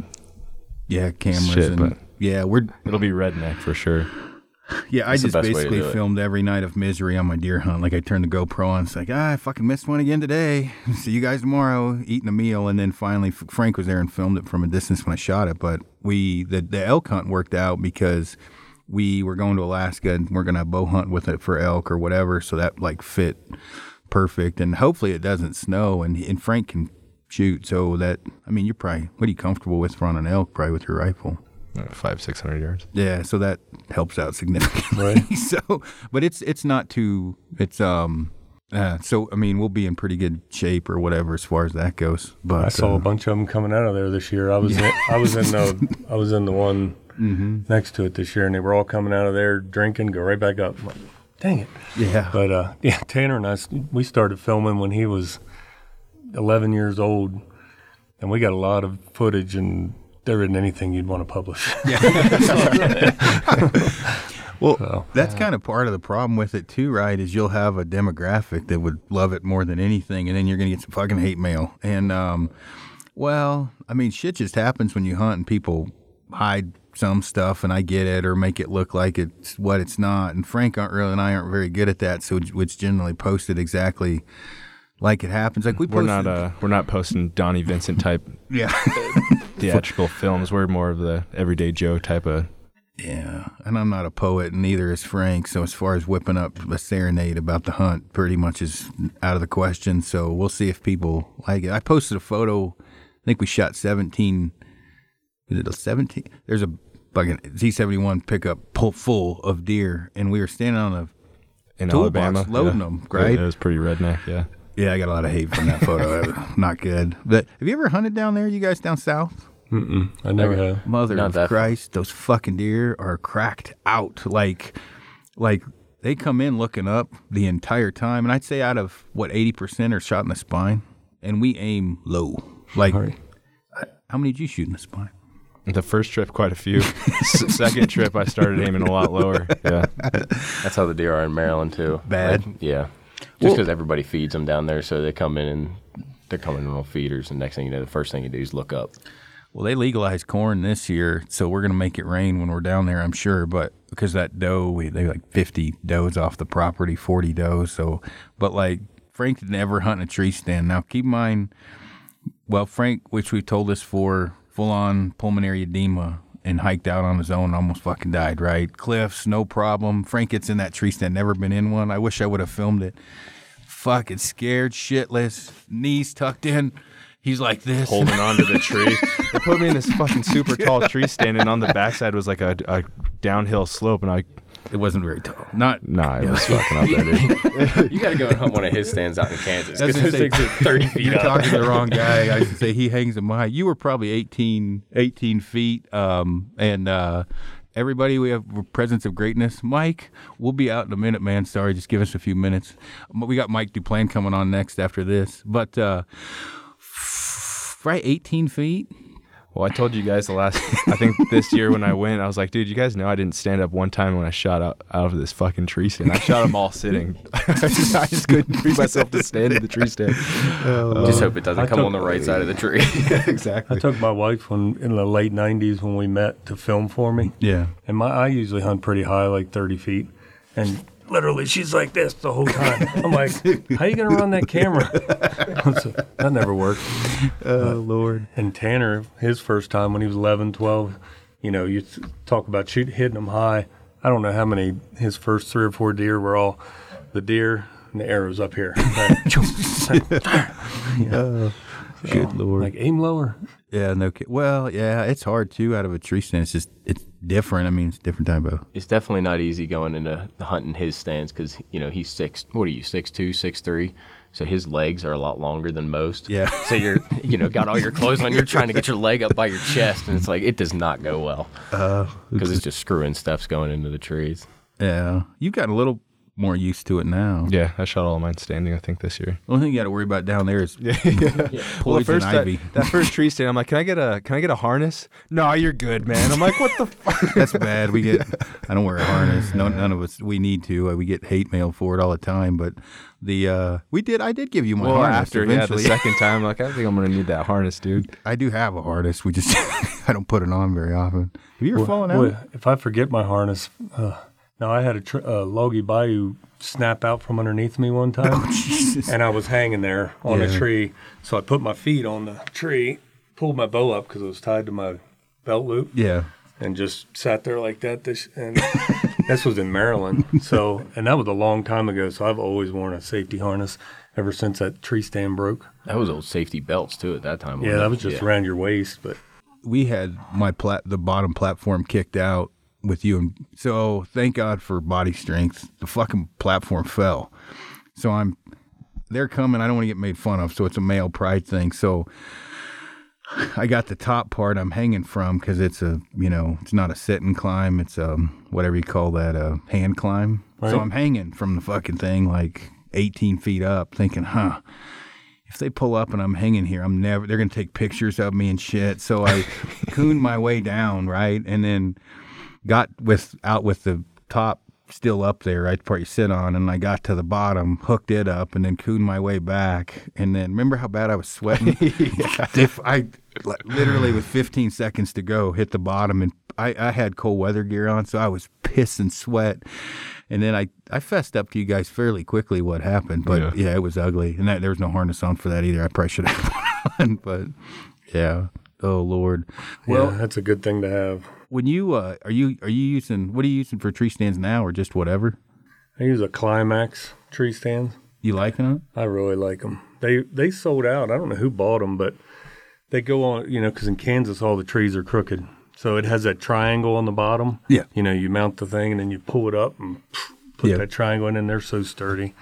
yeah cameras shit, and but- yeah we're It'll be redneck for sure. yeah. I That's the just best way to basically filmed every night of misery on my deer hunt. Like I turned the GoPro on. It's like ah, I fucking missed one again today. See you guys tomorrow. Eating a meal, and then finally F- Frank was there and filmed it from a distance when I shot it. But we the the elk hunt worked out because we were going to Alaska and we're gonna bow hunt with it for elk or whatever. So that like fit perfect. And hopefully it doesn't snow. And and Frank can shoot. So that I mean you're probably what are you comfortable with for on an elk? Probably with your rifle. Five six hundred yards. Yeah, so that helps out significantly. Right. so, but it's it's not too. It's um. Uh, so I mean, we'll be in pretty good shape or whatever as far as that goes. But I saw uh, a bunch of them coming out of there this year. I was in, I was in the I was in the one Mm-hmm. next to it this year, and they were all coming out of there drinking, go right back up. Like, Dang it! yeah, But uh, yeah, Tanner and I we started filming when he was 11 years old, and we got a lot of footage, and there isn't anything you'd want to publish. well, So, that's kind of part of the problem with it too, right? Is you'll have a demographic that would love it more than anything, and then you're gonna get some fucking hate mail. And um, well, I mean, shit just happens when you hunt, and people hide some stuff, and I get it, or make it look like it's what it's not. And Frank aren't really, and I aren't very good at that, so it's generally posted exactly like it happens. Like we We're not uh we're not posting Donnie Vincent type yeah, theatrical films. We're more of the everyday Joe type of. yeah. And I'm not a poet, and neither is Frank. So as far as whipping up a serenade about the hunt, pretty much is out of the question. So we'll see if people like it. I posted a photo. I think we shot 17. Is it a 17? There's a fucking Z71 pickup pull full of deer, and we were standing on a In Toolbox, Alabama, loading them. right? It was pretty redneck, yeah. Yeah, I got a lot of hate from that photo. Not good. But have you ever hunted down there? You guys down south? Mm-mm, I never have. Mother Not of that. Christ, those fucking deer are cracked out. Like, like they come in looking up the entire time, and I'd say out of what eighty percent are shot in the spine, and we aim low. Like, Right. how many did you shoot in the spine? The first trip, quite a few. S- second trip, I started aiming a lot lower. Yeah. That's how the deer are in Maryland too. Bad? Like, yeah. Just because everybody feeds them down there, so they come in and they're coming in on feeders, and next thing you know, the first thing you do is look up. Well, they legalized corn this year, so we're gonna make it rain when we're down there, I'm sure. But because that doe, we they like 50 does off the property, 40 does. So, but like Frank did never hunt in a tree stand. Now, keep in mind, well, Frank, which we told us for full on pulmonary edema and hiked out on his own, almost fucking died. Right, cliffs, no problem. Frank gets in that tree stand, never been in one. I wish I would have filmed it. Fucking scared shitless, knees tucked in. He's like this. Holding on to the tree. They put me in this fucking super tall tree stand, and on the backside was like a, a downhill slope, and I It wasn't very tall. Not Nah, it was fucking up there, dude. You got to go and hunt one of his stands out in Kansas That's because those gonna say- things are 30 feet You're up. talking to the wrong guy. I should say he hangs in my height. You were probably 18, 18 feet. Um, and uh, everybody, we have presence of greatness. Mike, we'll be out in a minute, man. Sorry, just give us a few minutes. Um, We got Mike Duplan coming on next after this. But uh, right, 18 feet. Well, I told you guys the last. I think this year when I went, I was like, dude, you guys know I didn't stand up one time when I shot out, out of this fucking tree stand. I shot them all sitting. I, just, I just couldn't bring myself to stand in the tree stand. Oh, um, just hope it doesn't I come took- on the right side of the tree. exactly. I took my wife when in the late '90s when we met to film for me, Yeah. and my I usually hunt pretty high, like 30 feet, and literally she's like this the whole time. I'm like, how you gonna run that camera? So, that never worked. Oh, uh, Lord. And Tanner, his first time when he was 11, 12, you know, you talk about shoot, hitting them high. I don't know how many, his first three or four deer were all the deer and the arrows up here. Oh, good Lord. like aim lower. yeah, no kid. Well, yeah, it's hard too out of a tree stand. It's just, it's different. I mean, it's a different type of. it's definitely not easy going into hunting his stands because you know he's six. What are you, six two, six three? So his legs are a lot longer than most. Yeah. So you're, you know, got all your clothes on. You're trying to get your leg up by your chest, and it's like it does not go well Uh, because it's just screwing stuff's going into the trees. yeah. You got a little more used to it now. Yeah, I shot all of mine standing. I think this year. The only thing you got to worry about down there is Well, poison first that, ivy. that first tree stand, I'm like, can I get a can I get a harness? No, you're good, man. I'm like, what the fuck? That's bad. We get. I don't wear a harness. No, none of us. We need to. Uh, we get hate mail for it all the time. But the uh, we did. I did give you my Well, harness after yeah, the second time, like, I think I'm gonna need that harness, dude. I do have a harness. We just I don't put it on very often. Have you ever fallen out? Boy, if I forget my harness, uh, now I had a tr- uh, Loggy Bayou snap out from underneath me one time, Jesus. and I was hanging there on Yeah. a tree. So I put my feet on the tree, pulled my bow up because it was tied to my belt loop, Yeah. and just sat there like that. This and this was in Maryland. So and that was a long time ago. So I've always worn a safety harness ever since that tree stand broke. That was old safety belts too at that time. Yeah, that was just Yeah. around your waist, but. we had my plat the bottom platform kicked out with you and so thank God for body strength. The fucking platform fell. So I'm they're coming. I don't want to get made fun of, so it's a male pride thing. So I got the top part I'm hanging from because it's a you know it's not a sit and climb. It's a whatever you call that a hand climb. Right. So I'm hanging from the fucking thing like 18 feet up, thinking, huh. If they pull up and I'm hanging here, I'm never. They're gonna take pictures of me and shit. So I coon my way down, right, and then got with out with the top still up there, right, part you sit on, and I got to the bottom, hooked it up, and then cooned my way back. And then remember how bad I was sweating? if I literally with 15 seconds to go hit the bottom, and I, I had cold weather gear on, so I was pissing sweat. And then I, I fessed up to you guys fairly quickly what happened, but Yeah. yeah, it was ugly, and that, there was no harness on for that either. I probably should have put on, but yeah. Oh Lord. Well, Well, that's a good thing to have. When you uh, are you are you using what are you using for tree stands now, or just whatever? I use a Climax tree stand. You liking them? I really like them. They they sold out. I don't know who bought them, but they go on. You know, because in Kansas all the trees are crooked, so it has that triangle on the bottom. Yeah. You know, you mount the thing and then you pull it up and put Yeah. that triangle in, and they're so sturdy.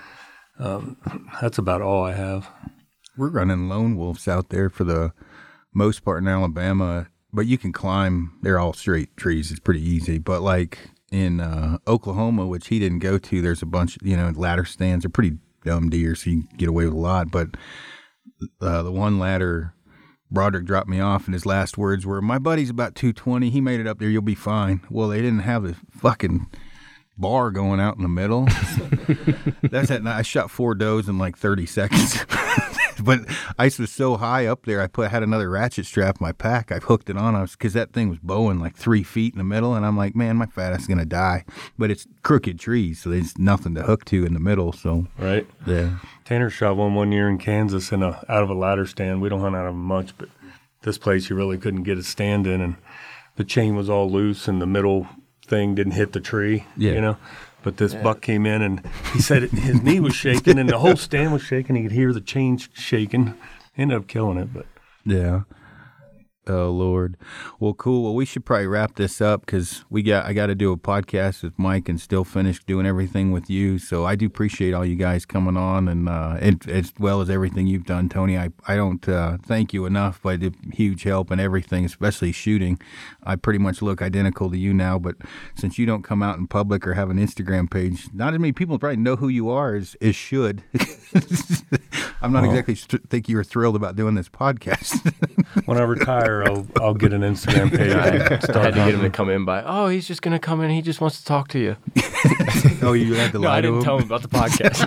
Um, that's about all I have. We're running lone wolves out there for the most part in Alabama, but you can climb. They're all straight trees. It's pretty easy. But like in uh, Oklahoma, which he didn't go to, there's a bunch. You know, ladder stands are pretty dumb deer, so you get away with a lot. But uh, the one ladder. Broderick dropped me off, and his last words were, "My buddy's about 220. He made it up there. You'll be fine." Well, they didn't have a fucking bar going out in the middle. That's at night. I shot four does in like 30 seconds. but ice was so high up there, I put had another ratchet strap in my pack. I hooked it on. I was because that thing was bowing like three feet in the middle, and I'm like, man, my fat ass is gonna die. But it's crooked trees, so there's nothing to hook to in the middle. So Right. yeah, Tanner shot one one year in Kansas in a out of a ladder stand. We don't hunt out of them much, but this place you really couldn't get a stand in, and the chain was all loose, and the middle thing didn't hit the tree. Yeah. you know. But this buck came in, and he said it, his knee was shaking, and the whole stand was shaking. He could hear the chains sh- shaking. Ended up killing it, but yeah. Oh Lord. Well, cool. Well, we should probably wrap this up because we got I got to do a podcast with Mike and still finish doing everything with you. So I do appreciate all you guys coming on and uh, and as well as everything you've done, Tony. I I don't uh, thank you enough, but the huge help and everything, especially shooting. I pretty much look identical to you now, but since you don't come out in public or have an Instagram page, not as many people probably know who you are as, as should. I'm not exactly st- think you were thrilled about doing this podcast. When I retire, I'll I'll get an Instagram page. I and had to get him to come in by. Oh, he's just gonna come in. He just wants to talk to you. oh, you had to No, lie I to didn't him. tell him about the podcast.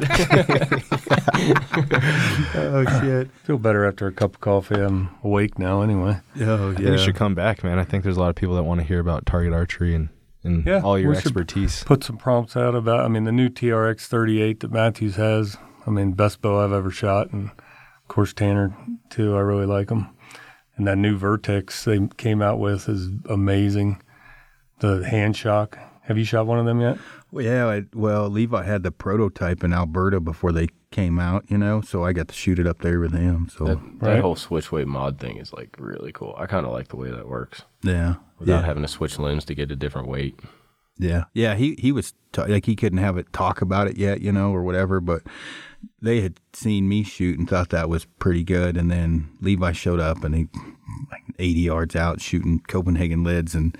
Oh shit. Feel better after a cup of coffee. I'm awake now anyway. Oh I think you should come back, man. I think there's a lot of people that want to hear about target archery and, and Yeah, all your we expertise. Put some prompts out about. I mean, the new TRX 38 that Mathews has. I mean, best bow I've ever shot, and of course Tanner too. I really like them. And that new Vertix they came out with is amazing. The hand shock. Have you shot one of them yet? Well, yeah, I, well, Levi had the prototype in Alberta before they came out, you know, so I got to shoot it up there with him. So that, Right. that whole switch weight mod thing is like really cool. I kind of like the way that works yeah, without yeah, having to switch limbs to get a different weight. yeah, yeah. He he was t- like he couldn't have it talk about it yet, you know, or whatever. But they had seen me shoot and thought that was pretty good. And then Levi showed up and he like 80 yards out shooting Copenhagen lids, and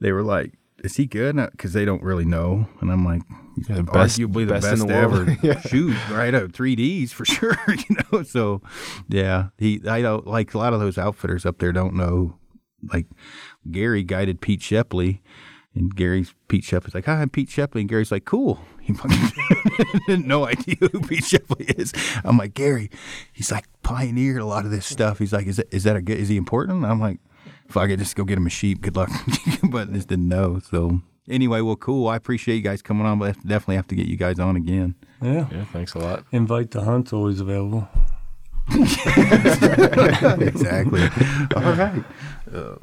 they were like. Is he good? Because they don't really know, and I'm like, Yeah, the best- arguably the best best, in the world. ever shoot, right? Out three Ds for sure, you know. So, yeah, he I don't like a lot of those outfitters up there don't know. Like Gary guided Pete Shepley, and Gary's Pete Shepley's like, "Hi, I'm Pete Shepley," and Gary's like, "Cool." He fucking no idea who Pete Shepley is. I'm like, Gary, he's like pioneered a lot of this stuff. He's like, is that is that a good? Is he important? I'm like, fuck it, just go get him a sheep. Good luck. but just didn't know. So anyway, well, cool. I appreciate you guys coming on, but definitely have to get you guys on again. Yeah. Yeah, thanks a lot. Invite to hunt's always available. exactly. All right. Uh,